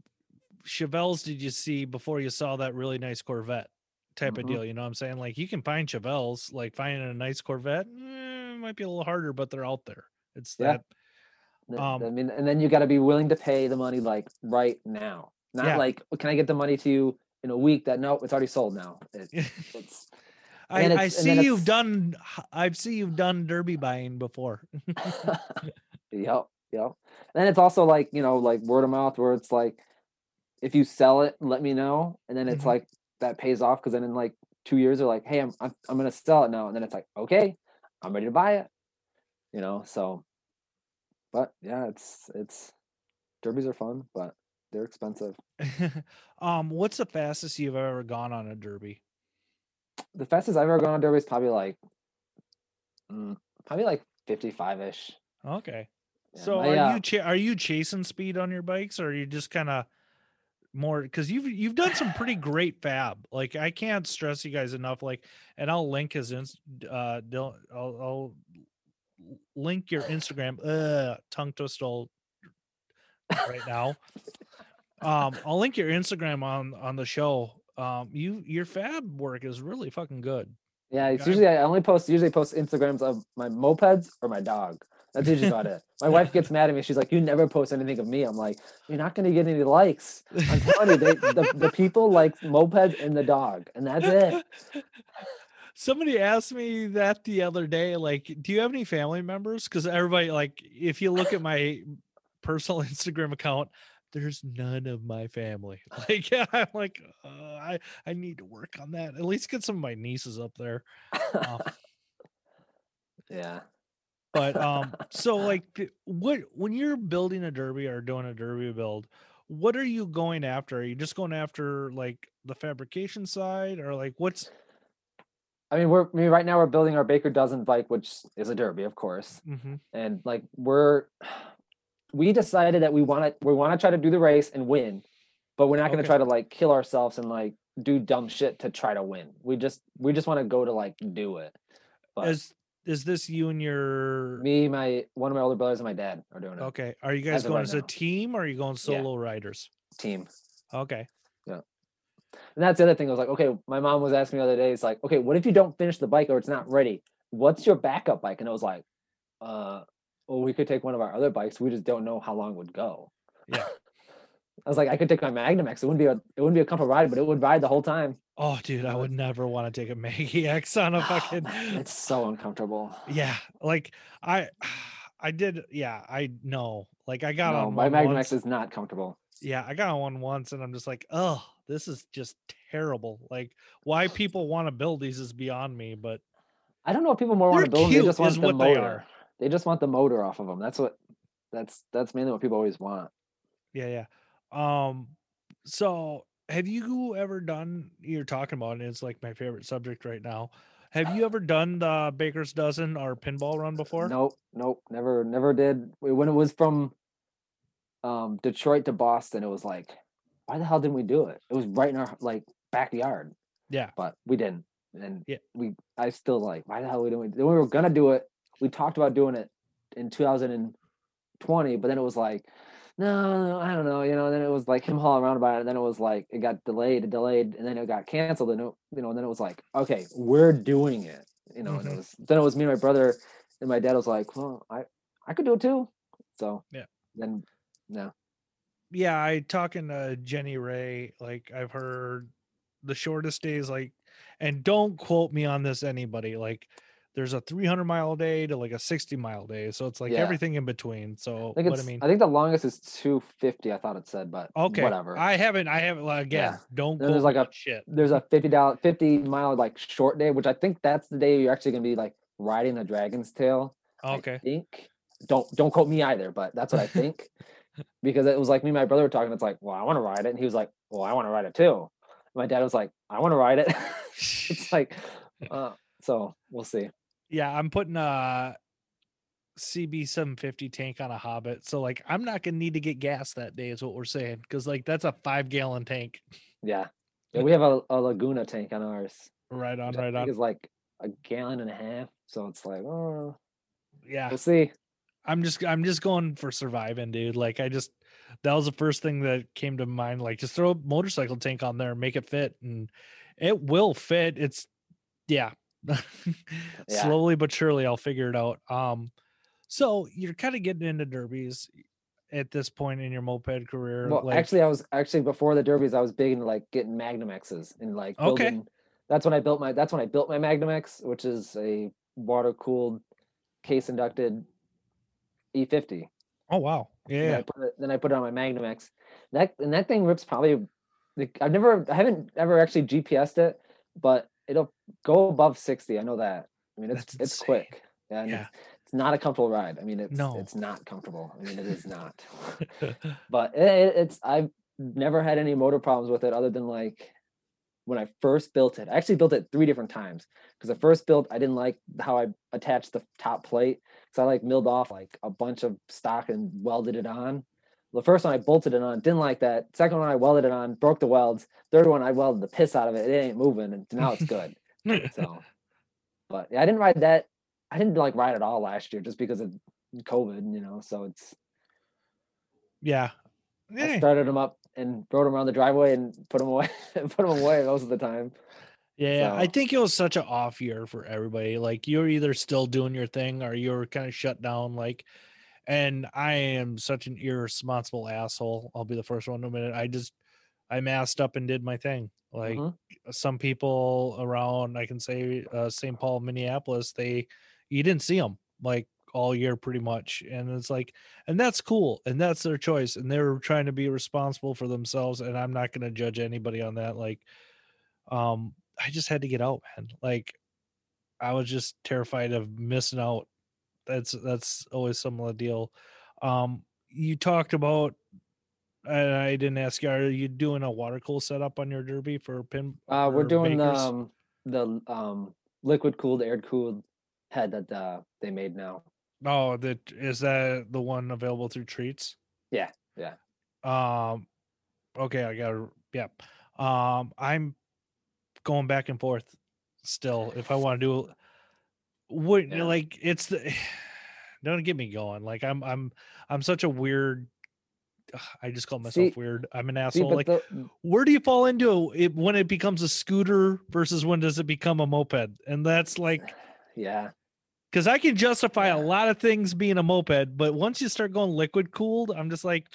Chevelles did you see before you saw that really nice Corvette type of Mhm. deal? You know what I'm saying? Like you can find Chevelles, like finding a nice Corvette eh, might be a little harder, but they're out there. It's Yeah. that Th- Um, I mean, and then you got to be willing to pay the money like right now, not Yeah. like "Oh, can I get the money to you in a week? That no, it's already sold now. It, it's I, I see you've done I see you've done derby buying before. yep, yep. Then it's also like you know like word of mouth where it's like if you sell it, let me know, and then it's Mhm. like that pays off because then in like two years they're like, hey, I'm I'm, I'm gonna sell it now, and then it's like okay, I'm ready to buy it, you know. So, but yeah, it's it's derbies are fun, but they're expensive. um, what's the fastest you've ever gone on a derby? the fastest I've ever gone on derby is probably like, mm, probably like 55 ish. Okay. Yeah, So my, are uh, you cha- are you chasing speed on your bikes, or are you just kind of more because you've you've done some pretty great fab. Like I can't stress you guys enough. Like, and I'll link his ins. Uh, I'll, I'll link your Instagram. Uh, tongue twistle right now. Um, I'll link your Instagram on on the show. Um, you your fab work is really fucking good. Yeah, it's usually I only post usually post Instagrams of my mopeds or my dog. That's usually about it. My wife gets mad at me. She's like, "You never post anything of me." I'm like, "You're not gonna get any likes." I'm telling you, they, the the people like mopeds and the dog, and that's it. Somebody asked me that the other day. Like, do you have any family members? Because everybody, like, if you look at my personal Instagram account, there's none of my family. Like, I'm like, uh, I I need to work on that. At least get some of my nieces up there. Um, yeah. but um, so like, what when you're building a derby or doing a derby build, what are you going after? Are you just going after like the fabrication side, or like what's? I mean, we're I mean, right now we're building our Baker Dozen bike, which is a derby, of course. Mhm. and like we're we decided that we want to we want to try to do the race and win but we're not going to Okay. try to like kill ourselves and like do dumb shit to try to win we just we just want to go to like do it but Is is this you and your me my one of my older brothers and my dad are doing it Okay. Are you guys As going right as a team or are you going solo riders? team Okay. Yeah. And that's the other thing i was like okay my mom was asking me the other day it's like okay what if you don't finish the bike or it's not ready what's your backup bike and i was like uh well we could take one of our other bikes we just don't know how long it would go Yeah. I was like, I could take my Magnum X. It wouldn't be a it wouldn't be a comfortable ride, but it would ride the whole time. Oh, dude, I would never want to take a Maggie X on a Oh, fucking. man, it's so uncomfortable. yeah, like I, I did. Yeah, I know. Like I got No, on my Magnum. X is not comfortable. Yeah, I got on one once, and I'm just like, oh, this is just terrible. Like, why people want to build these is beyond me. But I don't know if people more want to build. They just want is the what they are. They just want the motor off of them. That's what. That's that's mainly what people always want. yeah, yeah. Um, so have you ever done? You're talking about, it, and it's like my favorite subject right now. Have you ever done the Baker's Dozen or pinball run before? Nope, nope, never, never did. When it was from um Detroit to Boston, it was like, why the hell didn't we do it? It was right in our like backyard, Yeah. but we didn't. And Yeah. we, I still like, why the hell we didn't? Then we were gonna do it. We talked about doing it in 2020, but then it was like, no, no, I don't know, you know. Then it was like him hauling around about it. And then it was like it got delayed, and delayed, and then it got canceled. And it, you know, and then it was like, okay, we're doing it, you know. And Mhm. it was then it was me and my brother, and my dad was like, well, I I could do it too. So Yeah. then no, yeah, I talking to Jenny Ray, like I've heard the shortest days, like, and don't quote me on this, anybody. Like, there's a 300 mile day to like a 60 mile day, so it's like Yeah. everything in between. So I think what I mean, I think the longest is 250. I thought it said, but okay, whatever. I haven't, I haven't. Like, again, Yeah. don't there's like a- shit. There's a 50 dollar 50 mile like short day, which I think that's the day you're actually gonna be like riding a dragon's tail. I Okay, think. Don't don't quote me either, but that's what I think. because it was like me and my brother were talking. It's like, well, I want to ride it, and he was like, well, I want to ride it too. My dad was like, I want to ride it. it's like, uh, so we'll see. Yeah, I'm putting a CB 750 tank on a Hobbit. So like I'm not gonna need to get gas that day, is what we're saying. Cause like that's a five gallon tank. Yeah. Yeah, we have a, a Laguna tank on ours. Right on, right think on. Is like a gallon and a half. So it's like, oh, Yeah. we'll see. I'm just I'm just going for surviving, dude. Like I just that was the first thing that came to mind. Like just throw a motorcycle tank on there and make it fit, and it will fit. It's yeah. Yeah. Slowly but surely I'll figure it out. Um so you're kind of getting into derbies at this point in your moped career. Well, like, actually, I was actually before the derbies, I was big into like getting Magnum X's and like Okay. That's when I built my. That's when I built my Magnum X, which is a water cooled, case inducted E50. oh wow. Then Yeah. I put it, then I put it on my Magnum X. That and that thing rips probably. like, I've never, I haven't ever actually GPSed it, but it'll go above sixty. I know that. I mean, it's That's it's insane. quick. Yeah, and Yeah. it's, it's not a comfortable ride. I mean, it's No. it's not comfortable. I mean, it is not. but it- it's I've never had any motor problems with it other than like when I first built it. I actually built it three different times because the first build I didn't like how I attached the top plate because I like milled off like a bunch of stock and welded it on. The first one I bolted it on, didn't like that. Second one I welded it on, broke the welds. Third one I welded the piss out of it. It ain't moving, and now it's good. So, but yeah, I didn't ride that. I didn't like ride at all last year just because of COVID, you know. So it's yeah. I Eh, started them up and rode them around the driveway and put them away. put them away most of the time. Yeah, I think it was such an off year for everybody. Like you're either still doing your thing or you're kind of shut down. Like, and I am such an irresponsible asshole. I'll be the first one to admit it. I just I masked up and did my thing. Like Mhm. some people around, I can say uh, St. Paul, Minneapolis, they you didn't see them like all year pretty much, and it's like, and that's cool, and that's their choice, and they're trying to be responsible for themselves, and I'm not going to judge anybody on that. Like, um, I just had to get out, man. Like, I was just terrified of missing out. That's that's always some of the deal. Um, you talked about. And I didn't ask you. Are you doing a water cool setup on your derby for pin? Uh, we're doing the um, the um, liquid cooled, air cooled head that uh, they made now. Oh, that is that the one available through treats? Yeah, yeah. Um okay, I got yep. Um I'm going back and forth still if I want to do what Yeah. like it's the don't get me going. Like I'm I'm I'm such a weird I just call myself See- weird. I'm an asshole. but Like the, where do you fall into it when it becomes a scooter versus when does it become a moped? And that's like yeah, because I can justify a lot of things being a moped, but once you start going liquid cooled, I'm just like,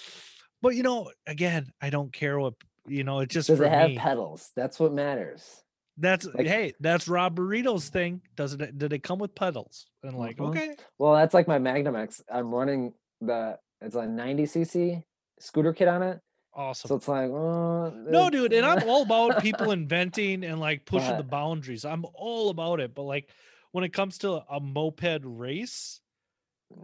but you know, again, I don't care what you know. It's just does it have me. pedals? That's what matters. That's like- hey, that's Rob Burrito's thing. Does it? Did it come with pedals? And like, Mhm. okay, Well, that's like my Magnum X. I'm running the it's a 90 cc scooter kit on it, awesome. so it's like, uh, no, it's- dude, and I'm all about people inventing and like pushing the boundaries. I'm all about it. But like when it comes to a moped race,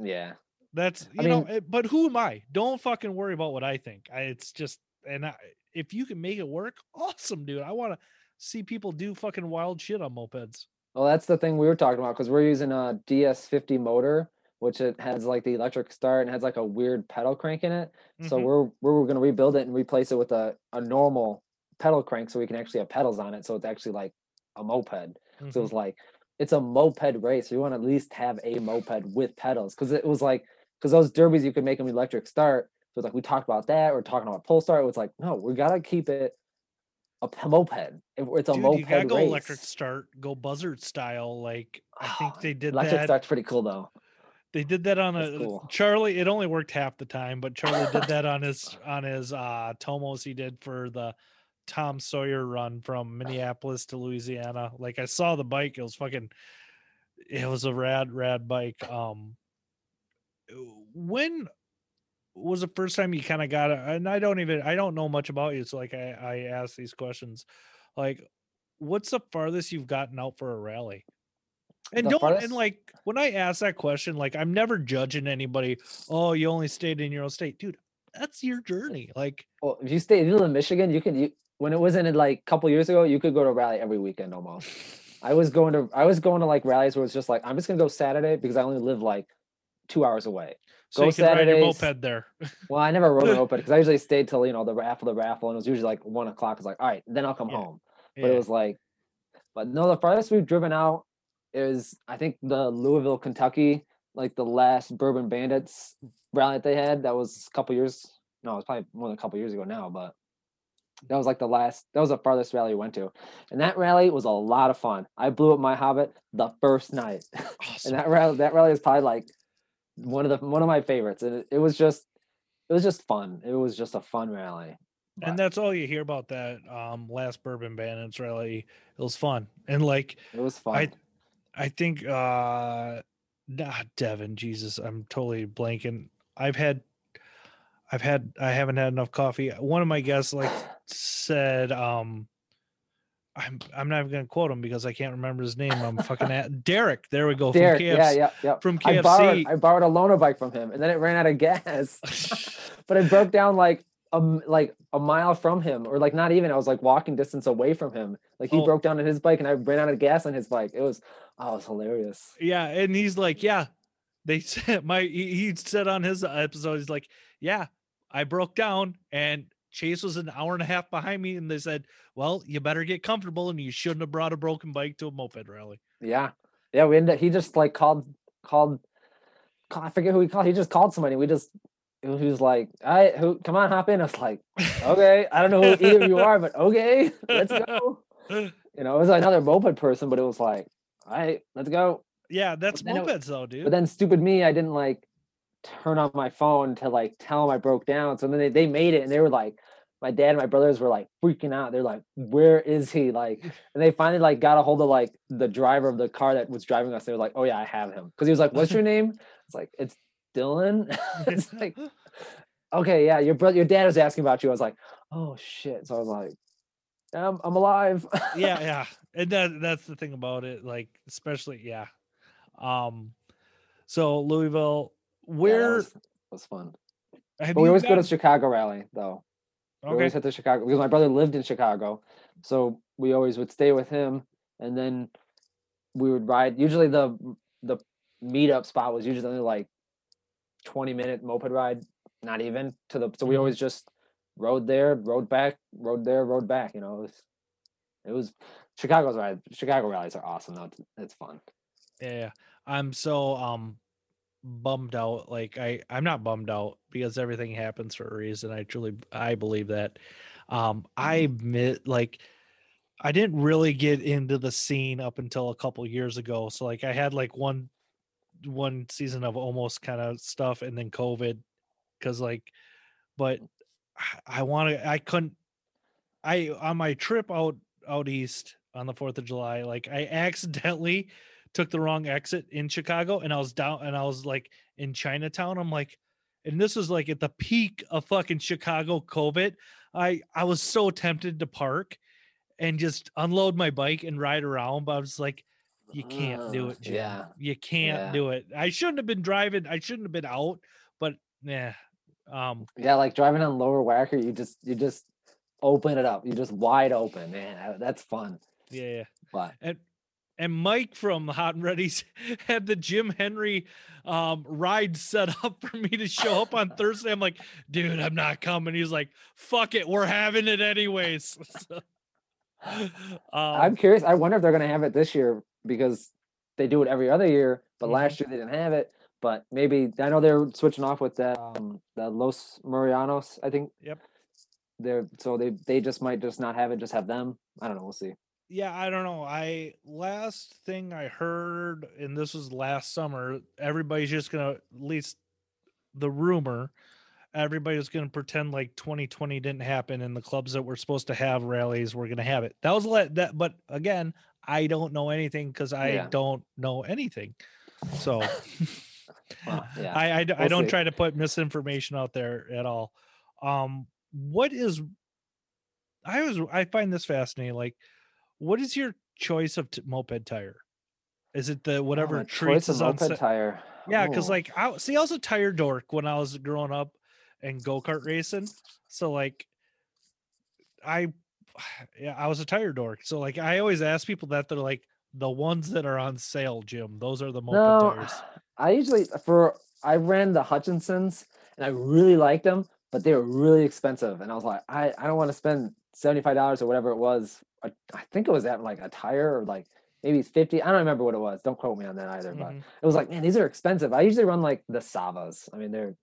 yeah, That's you I know, mean- eh, but who am I? Don't fucking worry about what I think. I, it's just, and I, if you can make it work, awesome, dude. I want to see people do fucking wild shit on mopeds. Well, that's the thing we were talking about because we're using a DS50 motor, which it has like the electric start and has like a weird pedal crank in it. So Mhm. we're we're going to rebuild it and replace it with a, a normal pedal crank so we can actually have pedals on it. So it's actually like a moped. So it Mhm. was like it's a moped race. You want to at least have a moped with pedals because it was like because those derbies you could make them electric start. So it's like we talked about that. We're talking about pull start. It was like no, we gotta keep it a moped. It's a Dude, moped you gotta go race. electric start, go buzzard style. Like I think Oh, they did electric that. start's pretty cool though. They did that on That's a cool. Charlie. It only worked half the time, but Charlie did that on his on his uh Tomos he did for the Tom Sawyer run from Minneapolis to Louisiana. Like I saw the bike, it was fucking it was a rad, rad bike. Um when was the first time you kind of got it? And I don't even I don't know much about you, so like I, I ask these questions. Like, what's the farthest you've gotten out for a rally? And The don't farthest- and like when I ask that question, like I'm never judging anybody. Oh, you only stayed in your own state, dude. That's your journey. Like, Well, if you stay, if you live in Michigan, you can. You, when it wasn't like a couple years ago, you could go to a rally every weekend almost. I was going to I was going to like rallies where it's just like I'm just gonna go Saturday because I only live like two hours away. So Go you can ride your Saturdays. moped there. Well, I never rode an moped because I usually stayed till you know the after the raffle, and it was usually like one o'clock. It's like, all right, then I'll come Yeah. home. But Yeah. it was like, but no, the farthest we've driven out is I think the Louisville, Kentucky, like the last Bourbon Bandits rally that they had. That was a couple years. No, it was probably more than a couple years ago now, but that was like the last. That was the farthest rally we went to, and that rally was a lot of fun. I blew up my Hobbit the first night, Awesome. and that rally that rally is probably like one of the one of my favorites, and it, it was just it was just fun. It was just a fun rally. and that's all you hear about that um last bourbon bandits rally it was fun and like it was fun. i i think uh nah, devin jesus i'm totally blanking i've had i've had i haven't had enough coffee one of my guests like said um i'm i'm not even gonna quote him because i can't remember his name i'm fucking at derek there we go from Derek, KFC. yeah, yeah, yeah. from I borrowed KFC. I borrowed a loaner bike from him, and then it ran out of gas. but it broke down like um like a mile from him, or like not even. I was like walking distance away from him. Like he Oh. broke down on his bike, and I ran out of gas on his bike. It was oh, it was hilarious. Yeah, and he's like, yeah, they said my he, he said on his episode, he's like, yeah, I broke down and Chase was an hour and a half behind me, and they said, well, you better get comfortable, and you shouldn't have brought a broken bike to a moped rally. Yeah, yeah. We ended. Up, He just like called called. call- I forget who he called. He just called somebody. We just. He was like, "All right, who? Come on, hop in." I was like, "Okay, I don't know who either of you are, but okay, let's go." You know, it was another moped person, but it was like, "All right, let's go." Yeah, that's then it- though, dude. But then stupid me, I didn't like turn on my phone to like tell them I broke down. So then they, they made it and they were like, my dad and my brothers were like freaking out. They're like, where is he? Like, and they finally like got a hold of like the driver of the car that was driving us. They were like, oh yeah, I have him. Cause he was like, what's your name? It's like, it's Dylan. it's like, okay, yeah, your brother, your dad was asking about you. I was like, oh shit. So I was like, I'm, I'm alive. yeah, yeah, and that that's the thing about it, like especially yeah. Um, so Louisville, Yeah, that where was, was fun. have But we you always go to Chicago rally though. Okay. We always hit the Chicago because my brother lived in Chicago, so we always would stay with him, and then we would ride. Usually the the meetup spot was usually only like twenty minute moped ride, not even to the. So we Mhm. always just rode there, rode back, rode there, rode back. You know, it was it was Chicago's ride. Chicago rallies are awesome though. It's, it's fun. Yeah, I'm so um bummed out. Like I I'm not bummed out because everything happens for a reason. I truly I believe that. Um I admit like I didn't really get into the scene up until a couple years ago. So like I had like one one season of almost kind of stuff and then COVID cuz like but I- I want to I couldn't I on my trip out out east on the 4th of July like I accidentally took the wrong exit in Chicago and I was down and I was like in Chinatown. I'm like, and this was like at the peak of fucking Chicago COVID. I I was so tempted to park and just unload my bike and ride around, but I was like, you can't do Uh, it, Jim. yeah, You can't yeah. do it. I shouldn't have been driving. I shouldn't have been out, but yeah. Um Yeah, like driving on lower Wacker, you just you just open it up. You just wide open, man. That's fun. yeah, yeah. But and and Mike from Hot and Ready's had the Jim Henry um, ride set up for me to show up on Thursday. I'm like, dude, I'm not coming. He's like, fuck it, we're having it anyways. So, I'm um, curious. I wonder if they're going to have it this year because they do it every other year, but Mhm. last year they didn't have it. But maybe I know they're switching off with the um, the Los Marianos. I think. Yep. They're so they they just might just not have it. Just have them. I don't know. We'll see. Yeah, I don't know. I last thing I heard, and this was last summer, everybody's just gonna at least the rumor. Everybody's to pretend like 2020 didn't happen, and the clubs that were supposed to have rallies were to have it. That was let that, but again, I don't know anything because I Yeah. don't know anything. So Well, yeah. I I, d- I we'll don't see. try to put misinformation out there at all. Um, what is I was I find this fascinating. Like, what is your choice of t- moped tire? Is it the Oh, whatever my treats choice is of on? moped sa- tire. yeah, because Ooh. like I see, I was a tire dork when I was growing up and go kart racing. So like, I yeah, I was a tire dork. So like, I always ask people that they're like the ones that are on sale, Jim. Those are the moped no, tires. I usually for I ran the Hutchinsons and I really liked them, but they were really expensive. And I was like, I, I don't want to spend $75 or whatever it was. I, I think it was at like a tire or like maybe 50. I don't remember what it was. Don't quote me on that either. But Mhm. it was like, man, these are expensive. I usually run like the Savas. I mean, they're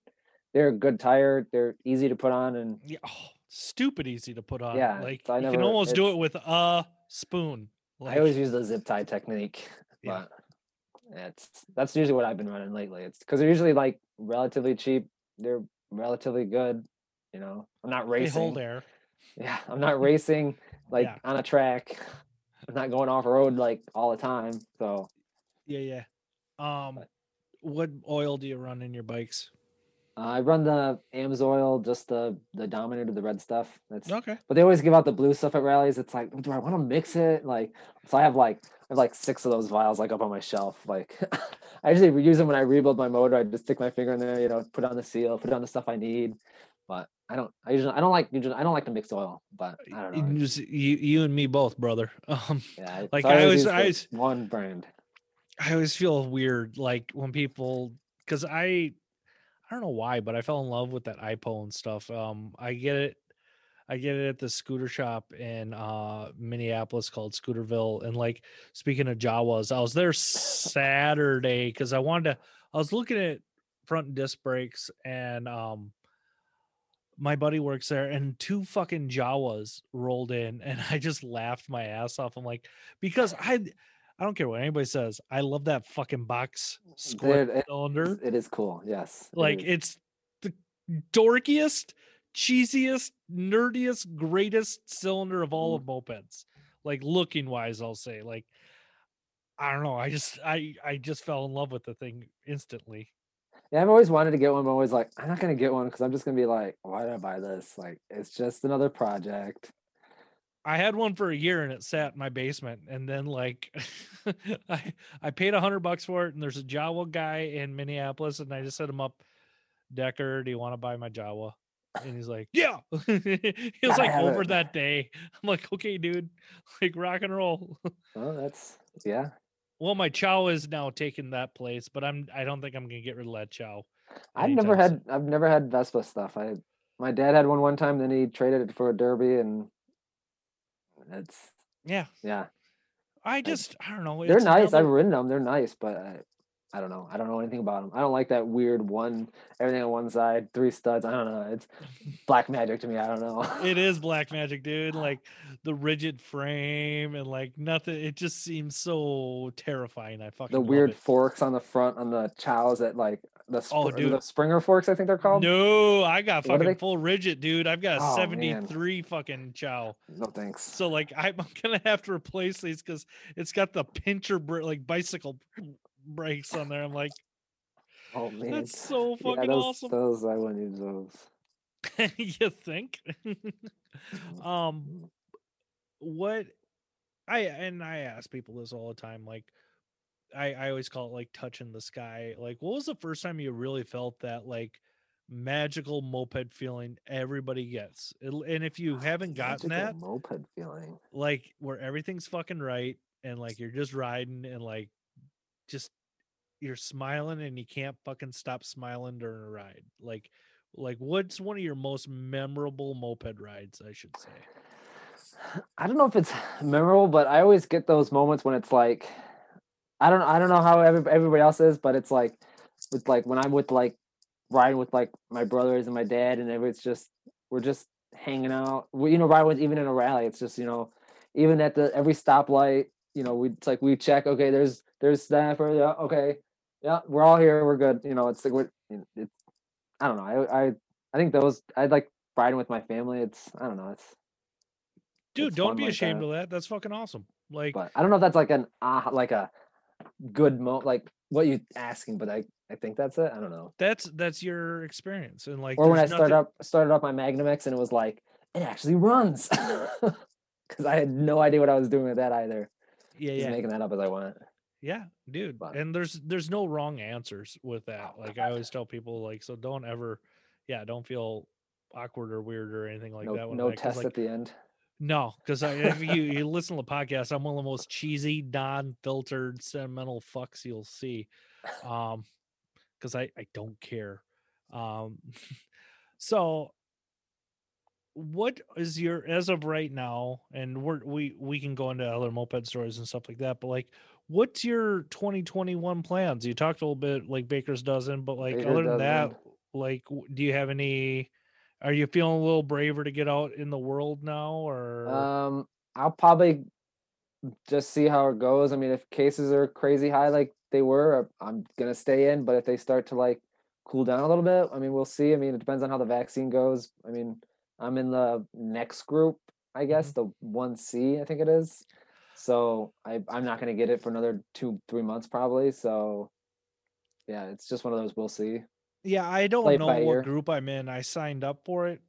they're a good tire. They're easy to put on and Yeah, oh, stupid easy to put on. Yeah, like so I you can almost do it with a spoon. I always use the zip tie technique. Yeah. But it's that's usually what I've been running lately. It's because they're usually like relatively cheap. They're relatively good. You know, I'm not racing. they hold air. Yeah, I'm not racing like Yeah. on a track. I'm not going off road like all the time. So Yeah, yeah. Um, what oil do you run in your bikes? uh, I run the Amsoil, just the the dominant of the red stuff. That's Okay. but they always give out the blue stuff at rallies. It's like, do I want to mix it? Like, so I have like I have like six of those vials like up on my shelf. Like, I usually use them when I rebuild my motor. I just stick my finger in there, you know, put on the seal, put on the stuff I need. But I don't. I usually I don't like usually I don't like to mix oil. But I don't know. You, just- you, you and me both, brother. Um, Yeah, like, I always- I always- one brand. I always feel weird, like when people, because I, I don't know why, but I fell in love with that iPo and stuff. Um, I get it, I get it at the scooter shop in uh Minneapolis called Scooterville. And like speaking of Jawas, I was there Saturday because I wanted to. I was looking at front disc brakes and um. My buddy works there, and two fucking Jawas rolled in, and I just laughed my ass off. I'm like, because I, I don't care what anybody says. I love that fucking box square Dude, it- cylinder. It is cool. Yes. Like is. it's the dorkiest, cheesiest, nerdiest, greatest cylinder of all of mopeds. Like looking wise, I'll say. Like I don't know. I just I I just fell in love with the thing instantly. Yeah, I've always wanted to get one, but I'm always like, I'm not gonna get one because I'm just gonna be like, why did I buy this? Like, it's just another project. I had one for a year and it sat in my basement. And then like I I paid a hundred bucks for it. And there's a Jawa guy in Minneapolis, and I just set him up, Decker, do you want to buy my Jawa? And he's like, Yeah. he was like over it. that day. I'm like, okay, dude. Like rock and roll. Oh, that's yeah. Well, my Chow is now taking that place, but I'm I don't think I'm gonna get rid of that Chow. I've never had I've never had Vespa stuff. I my dad had one one time, then he traded it for a Derby, and it's Yeah. yeah, I just I don't know. they're nice. I've ridden them. They're nice, but I, I don't know. I don't know anything about them. I don't like that weird one everything on one side, three studs. I don't know. It's black magic to me. I don't know. it is black magic dude like the rigid frame and like nothing it just seems so terrifying i fucking the weird it. forks on the front on the chows that like the, Oh, dude. the Springer forks. I think they're called. no i got What fucking full rigid dude i've got a Oh, man. 73 fucking chow No thanks. so like i'm gonna have to replace these because it's got the pincher like bicycle brakes on there i'm like oh man, that's so Yeah, fucking those, awesome. Those I wouldn't use those. you think? Um what i and i ask people this all the time like i i always call it like touching the sky like what was the first time you really felt that like magical moped feeling everybody gets? And if you haven't gotten that moped feeling. like where everything's fucking right and like you're just riding and like just you're smiling and you can't fucking stop smiling during a ride like like what's one of your most memorable moped rides i should say I don't know if it's memorable, but I always get those moments when it's like, I don't, I don't know how every, everybody else is, but it's like, with like when I'm with like riding with like my brothers and my dad, and it's just we're just hanging out. We, you know, riding with even in a rally, it's just you know, even at the every stoplight, you know, we it's like we check. Okay, there's there's snapper. Yeah, okay, yeah, we're all here. We're good. You know, it's like we're, it's. I don't know. I I I think those I'd like riding with my family. It's I don't know. It's dude It's don't be like ashamed that. of that that's fucking awesome like but I don't know if that's like an ah like a good mo like what you asking, but I I think that's it. I don't know. that's that's your experience and like Or when I there's started up started up my Magnum X and it was like it actually runs because I had no idea what I was doing with that either. Yeah Just yeah making that up as I went. yeah dude But- and there's there's no wrong answers with that like i always tell people like so don't ever yeah don't feel awkward or weird or anything like no that when no that, test like, at the end. No, because if you, you listen to the podcast, I'm one of the most cheesy, non-filtered, sentimental fucks you'll see. Um, because I I don't care. Um, so what is your as of right now and we're we we can go into other moped stories and stuff like that but like what's your 2021 plans you talked a little bit like baker's dozen but like Baker's other than that like do you have any are you feeling a little braver to get out in the world now or Um, I'll probably just see how it goes. I mean, if cases are crazy high like they were, I'm gonna stay in. But if they start to like cool down a little bit, I mean, we'll see. I mean, it depends on how the vaccine goes. I mean, I'm in the next group, I guess, the one C, I think it is. So I I'm not gonna get it for another two three months probably. So yeah, it's just one of those. We'll see. Yeah, I don't play know what ear. group I'm in. I signed up for it.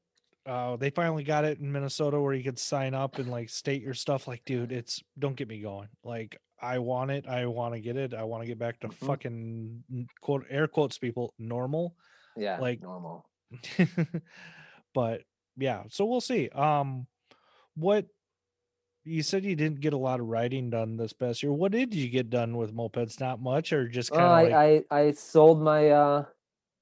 Uh, they finally got it in Minnesota where you could sign up and like state your stuff. Like, dude, it's don't get me going. Like, I want it. I want to get it. I want to get back to Mhm. fucking quote air quotes people normal. Yeah, Like- normal. but yeah, so we'll see. Um, what you said you didn't get a lot of writing done this past year. What did you get done with mopeds? Not much, or just Oh, kind of I, like I I sold my uh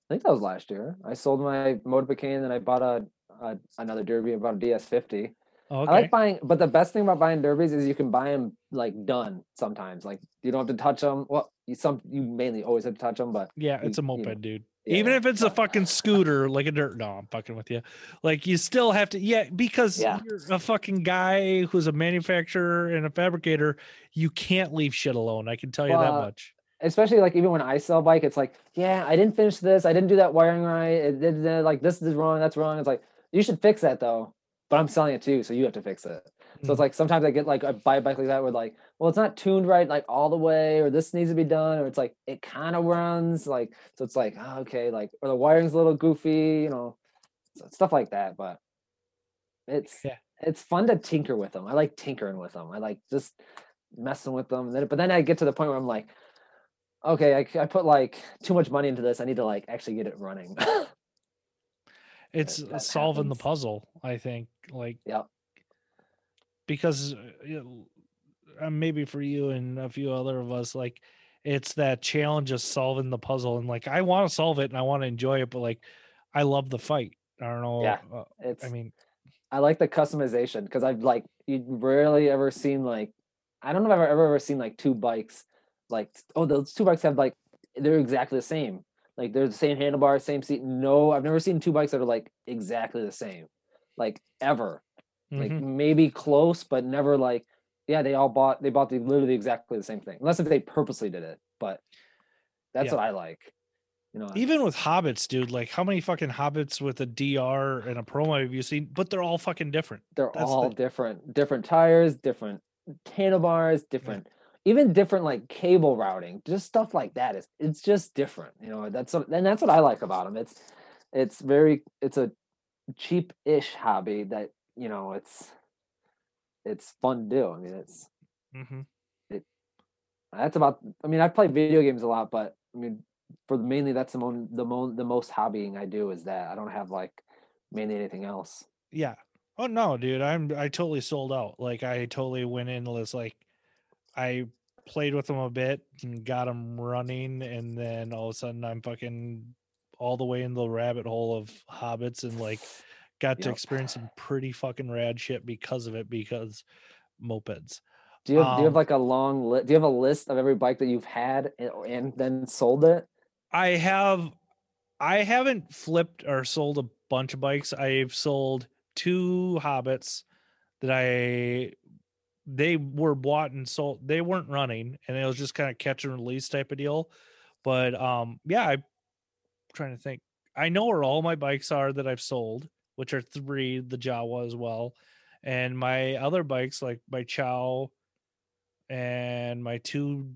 I think that was last year. I sold my Motobecane and I bought a, a another derby. I bought a DS50. okay. I like buying, but the best thing about buying derbies is you can buy them like done sometimes. Like you don't have to touch them. Well, you some you mainly always have to touch them, but Yeah, you- it's a you know, moped, dude. Yeah, Even if it's a fucking scooter, like a dirt. No, I'm fucking with you. Like you still have to, yeah, because Yeah. you're a fucking guy who's a manufacturer and a fabricator. You can't leave shit alone. I can tell you that much. especially like even when I sell bike, it's like, yeah, I didn't finish this. I didn't do that wiring right. It did like this is wrong. That's wrong. It's like you should fix that though. But I'm selling it to you, so you have to fix it. So it's hmm. like sometimes I get like I buy a bike like that where like, well, it's not tuned right like all the way, or this needs to be done, or it's like it kind of runs like so it's like oh, okay, like or the wiring's a little goofy, you know, stuff like that. But it's Yeah. it's fun to tinker with them. I like tinkering with them. I like just messing with them. Then but then I get to the point where I'm like, okay, I, I put like too much money into this. I need to like actually get it running. It's that solving the puzzle, I think. Like, Yep. Because uh, you know, uh, maybe for you and a few other of us, like, it's that challenge of solving the puzzle. And like, I want to solve it and I want to enjoy it, but like, I love the fight. I don't know. Yeah. uh, it's I mean, I like the customization because I've like you rarely ever seen like I don't know if I've ever ever seen like two bikes like oh those two bikes have like they're exactly the same like they're the same handlebar same seat no I've never seen two bikes that are like exactly the same like ever like mhm. maybe close but never like yeah they all bought they bought the literally exactly the same thing unless if they purposely did it but that's Yeah. what I like you know even with hobbits, dude, like how many fucking hobbits with a DR and a Proma have you seen? But they're all fucking different. they're That's all the- different different tires different handlebars different even different like cable routing just stuff like that is it's just different you know that's what and that's what i like about them it's it's very it's a cheap-ish hobby that you know it's it's fun to do i mean it's hmm that's about i mean i play video games a lot but i mean for mainly that's the mo- the, mo- the most hobbying i do is that i don't have like mainly anything else Yeah. Oh no, dude, I'm I totally sold out. Like I totally went in was like I played with them a bit and got them running, and then all of a sudden I'm fucking all the way in the rabbit hole of hobbits and like got to experience some pretty fucking rad shit because of it because mopeds. Do you have, do you have Um, like a long list? Do you have a list of every bike that you've had and, and then sold it? I have I haven't flipped or sold a bunch of bikes. I've sold two hobbits that I they were bought and sold. They weren't running and it was just kind of catch and release type of deal. But um yeah, I'm trying to think. I know where all my bikes are that I've sold, which are three, the Jawa as well. And my other bikes like my Chow and my two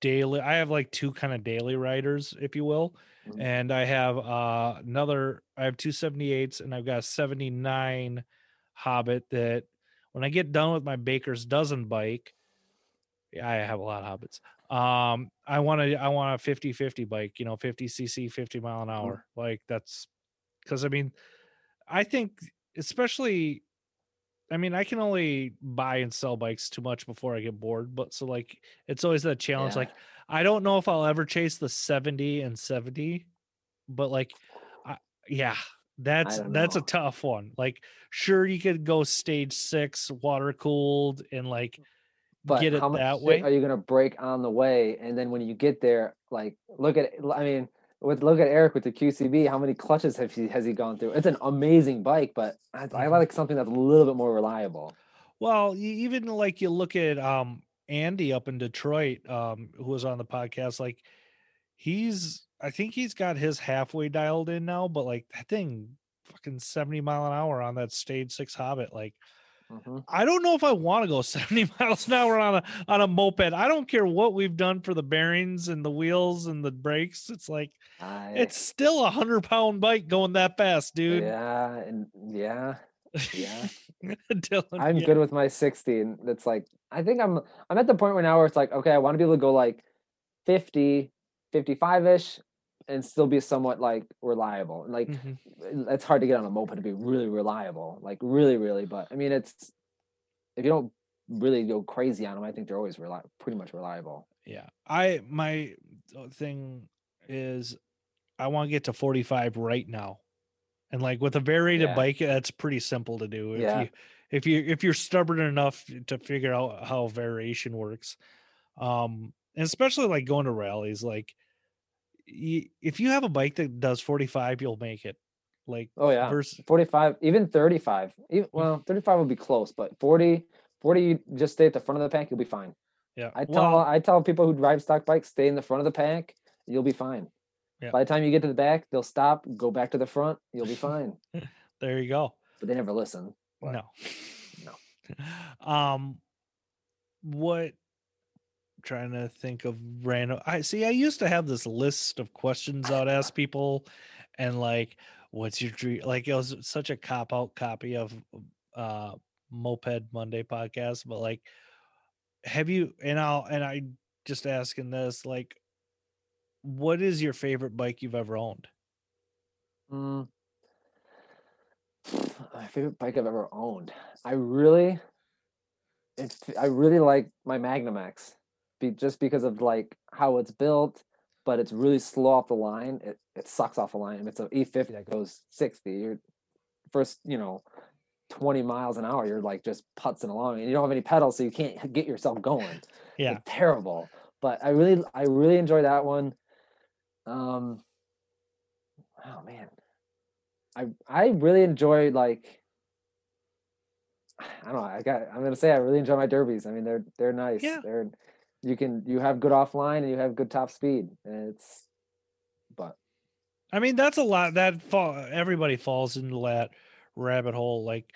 daily I have like two kind of daily riders, if you will. Mhm. And I have uh another I have two 78s and I've got a 79 Hobbit that when I get done with my Baker's dozen bike, yeah, I have a lot of Hobbits. Um I want to I want a 50 50 bike, you know, 50 cc, 50 mile an hour. Like that's because I mean, I think especially I mean, I can only buy and sell bikes too much before I get bored. But so like, it's always that challenge. Yeah. Like, I don't know if I'll ever chase the seventy and seventy, but like, I, yeah, that's that's a tough one. Like, sure, you could go stage six, water cooled, and like but get it that way. are you gonna break on the way? And then when you get there, like look at I mean, with look at Eric with the QCB, how many clutches have he has he gone through? It's an amazing bike, but I, I Mhm. like something that's a little bit more reliable. Well, even like you look at um Andy up in Detroit, um, who was on the podcast, like he's I think he's got his halfway dialed in now, but like that thing fucking 70 mile an hour on that stage six hobbit. Like Mhm. I don't know if I want to go 70 miles an hour on a on a moped. I don't care what we've done for the bearings and the wheels and the brakes. It's like I, it's still a hundred pound bike going that fast, dude. yeah, and yeah, yeah. Dylan, I'm yeah. good with my 60 and it's like I think I'm I'm at the point where now where it's like okay I want to be able to go like 50 55ish and still be somewhat like reliable like Mhm. it's hard to get on a moped to be really reliable like really really but I mean it's if you don't really go crazy on them I think they're always reli- pretty much reliable Yeah. I my thing is I want to get to 45 right now. And like with a variated Yeah. bike, that's pretty simple to do. If Yeah. you if you if you're stubborn enough to figure out how variation works. Um and especially like going to rallies like y- if you have a bike that does 45, you'll make it. Like oh yeah versus 45 even 35 even, well 35 will be close but 40 40 you just stay at the front of the pack you'll be fine yeah. I tell well, I tell people who drive stock bikes, stay in the front of the pack, you'll be fine. Yeah. By the time you get to the back, they'll stop, go back to the front, you'll be fine. there you go. But they never listen. but No. no. Um what trying to think of random I see I used to have this list of questions I'd ask people and like what's your dream like it was such a cop out copy of uh moped Monday podcast but like have you and I'll and I just asking this like what is your favorite bike you've ever owned? Mm. My favorite bike I've ever owned. I really, it's, I really like my Magnum X, be, just because of like how it's built, but it's really slow off the line. It it sucks off the line. If it's an E50 that goes 60, you're first, you know, 20 miles an hour, you're like just putzing along, and you don't have any pedals, so you can't get yourself going. Yeah. It's terrible. But I really, I really enjoy that one. Um, oh man, I I really enjoy like I don't know. I got. I'm gonna say I really enjoy my Derbis. I mean, they're they're nice. Yeah. They're you can you have good offline and you have good top speed, and it's but I mean, that's a lot. That fall, everybody falls into that rabbit hole. Like,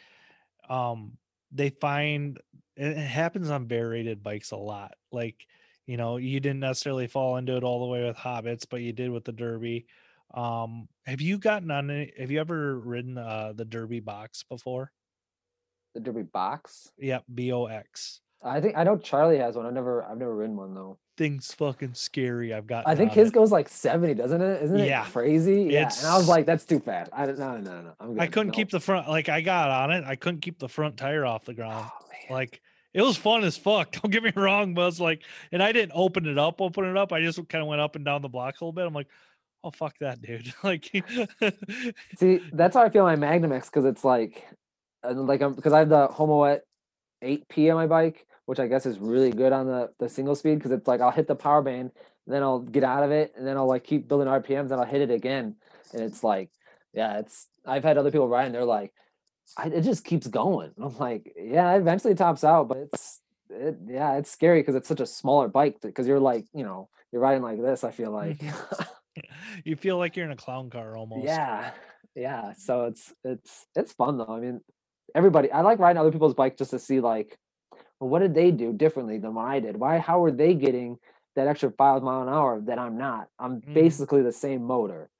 um, they find it, happens on variated bikes a lot. Like, you know, you didn't necessarily fall into it all the way with hobbits, but you did with the Derbi. Um, have you gotten on? Any, have you ever ridden uh, the Derbi box before? the Derbi box. Yep, B O X. I think I know Charlie has one. I've never I've never ridden one though. Thing's fucking scary. I've got. I think his goes like 70, doesn't it? Isn't it Yeah. crazy? Yeah. And I was like, that's too fast. I don't no no no. I'm I couldn't No. keep the front. Like I got on it, I couldn't keep the front tire off the ground. Oh, like it was fun as fuck. Don't get me wrong, but it's like, and I didn't open it up, open it up. I just kind of went up and down the block a little bit. I'm like, oh fuck that, dude. like, See, that's how I feel my Magnum X because it's like, like um, I'm because I have the Homoki 8P on my bike, which I guess is really good on the the single speed because it's like I'll hit the power band, then I'll get out of it, and then I'll like keep building RPMs, and I'll hit it again, and it's like, yeah, it's. I've had other people ride, and they're like, I, it just keeps going. And I'm like, yeah, it eventually tops out, but it's. It, yeah, it's scary because it's such a smaller bike because you're like, you know, you're riding like this. I feel like, mm-hmm. you feel like you're in a clown car almost. yeah, yeah. So it's it's it's fun though. I mean, everybody. I like riding other people's bike just to see like, well, what did they do differently than what I did? Why? How are they getting that extra five mile an hour that I'm not? I'm Mhm. basically the same motor,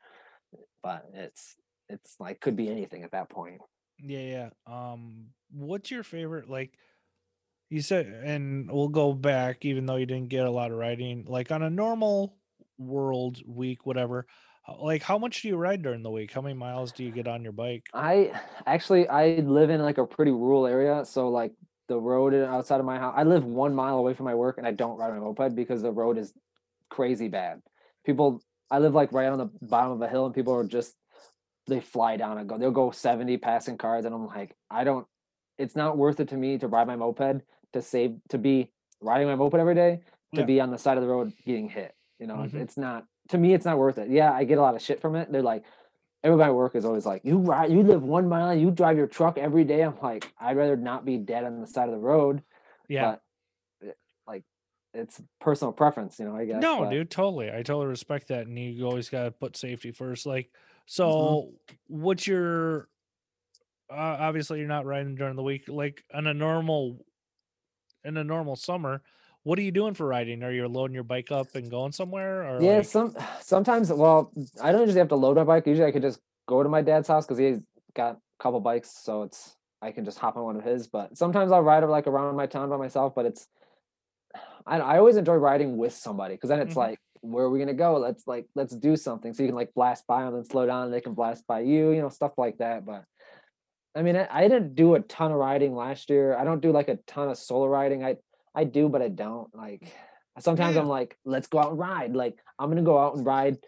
but it's it's like could be anything at that point. yeah, yeah. Um, what's your favorite? Like, you said, and we'll go back, even though you didn't get a lot of riding. Like on a normal world week, whatever. Like, how much do you ride during the week? How many miles do you get on your bike? I actually I live in like a pretty rural area, so like the road outside of my house, I live one mile away from my work, and I don't ride my moped because the road is crazy bad. People, I live like right on the bottom of a hill, and people are just they fly down and go. They'll go seventy passing cars, and I'm like, I don't. It's not worth it to me to ride my moped to save to be riding my moped every day to Yeah. be on the side of the road getting hit. You know, Mhm. it's not to me. It's not worth it. Yeah, I get a lot of shit from it. They're like, everybody at work is always like, you ride, you live one mile, you drive your truck every day. I'm like, I'd rather not be dead on the side of the road. Yeah. But it- like, it's personal preference, you know. I guess. No, but- dude, totally. I totally respect that. And you always got to put safety first. Like, Mm-hmm. so what's your, uh, obviously you're not riding during the week, like on a normal, in a normal summer, what are you doing for riding? Are you loading your bike up and going somewhere or Yeah, like, some sometimes. Well, I don't usually have to load my bike. Usually, I could just go to my dad's house because he's got a couple bikes, so it's I can just hop on one of his. But sometimes I'll ride like around my town by myself. But it's I I always enjoy riding with somebody because then it's Mhm. like, where are we gonna go? Let's like let's do something. So you can like blast by them and slow down. And they can blast by you, you know, stuff like that. But I mean, I, I didn't do a ton of riding last year. I don't do like a ton of solo riding. I I do, but I don't like. Sometimes Yeah. I'm like, let's go out and ride. Like I'm gonna go out and ride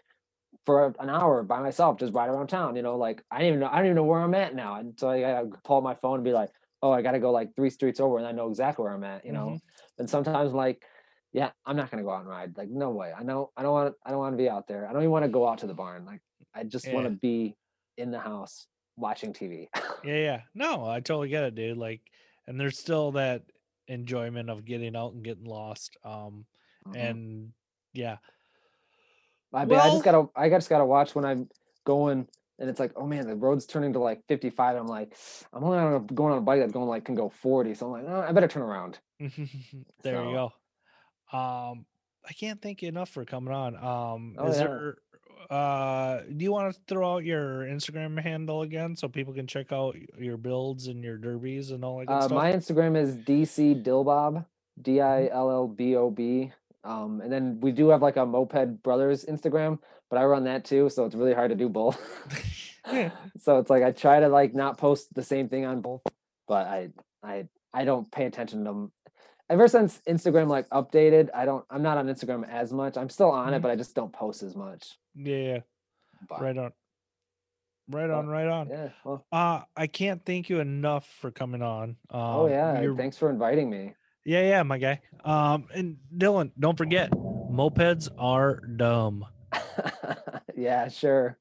for an hour by myself, just ride around town. You know, like I don't even know. I don't even know where I'm at now. And so I gotta pull my phone and be like, oh, I gotta go like three streets over, and I know exactly where I'm at. You know. Mm-hmm. And sometimes like, yeah, I'm not gonna go out and ride. Like no way. I know. I don't want. I don't want to be out there. I don't even want to go out to the barn. Like I just want to be in the house watching TV. yeah, yeah. No, I totally get it, dude. Like, and there's still that enjoyment of getting out and getting lost. Um, Mhm. and yeah, I, but I just gotta I just gotta watch when I'm going and it's like, oh man, the road's turning to like 55. I'm like, I'm only on a, going on a bike that's going like can go 40. So I'm like, oh, I better turn around. there you go. Um, I can't thank you enough for coming on. Um, Oh, is yeah. there? Uh, do you want to throw out your Instagram handle again so people can check out your builds and your Derbis and all that Uh, stuff? my Instagram is DC Dillbob, D I L L B O B. Um, and then we do have like a Moped Brothers Instagram, but I run that too, so it's really hard to do both. so it's like I try to like not post the same thing on both, but I I I don't pay attention to them. Ever since Instagram like updated, I don't I'm not on Instagram as much. I'm still on it, Mhm. but I just don't post as much. yeah, But, right on, right on, right on. Yeah. Well, Uh, I can't thank you enough for coming on. Um, oh yeah. Thanks for inviting me. yeah, yeah, my guy. Um, and Dylan, don't forget, mopeds are dumb. yeah, sure.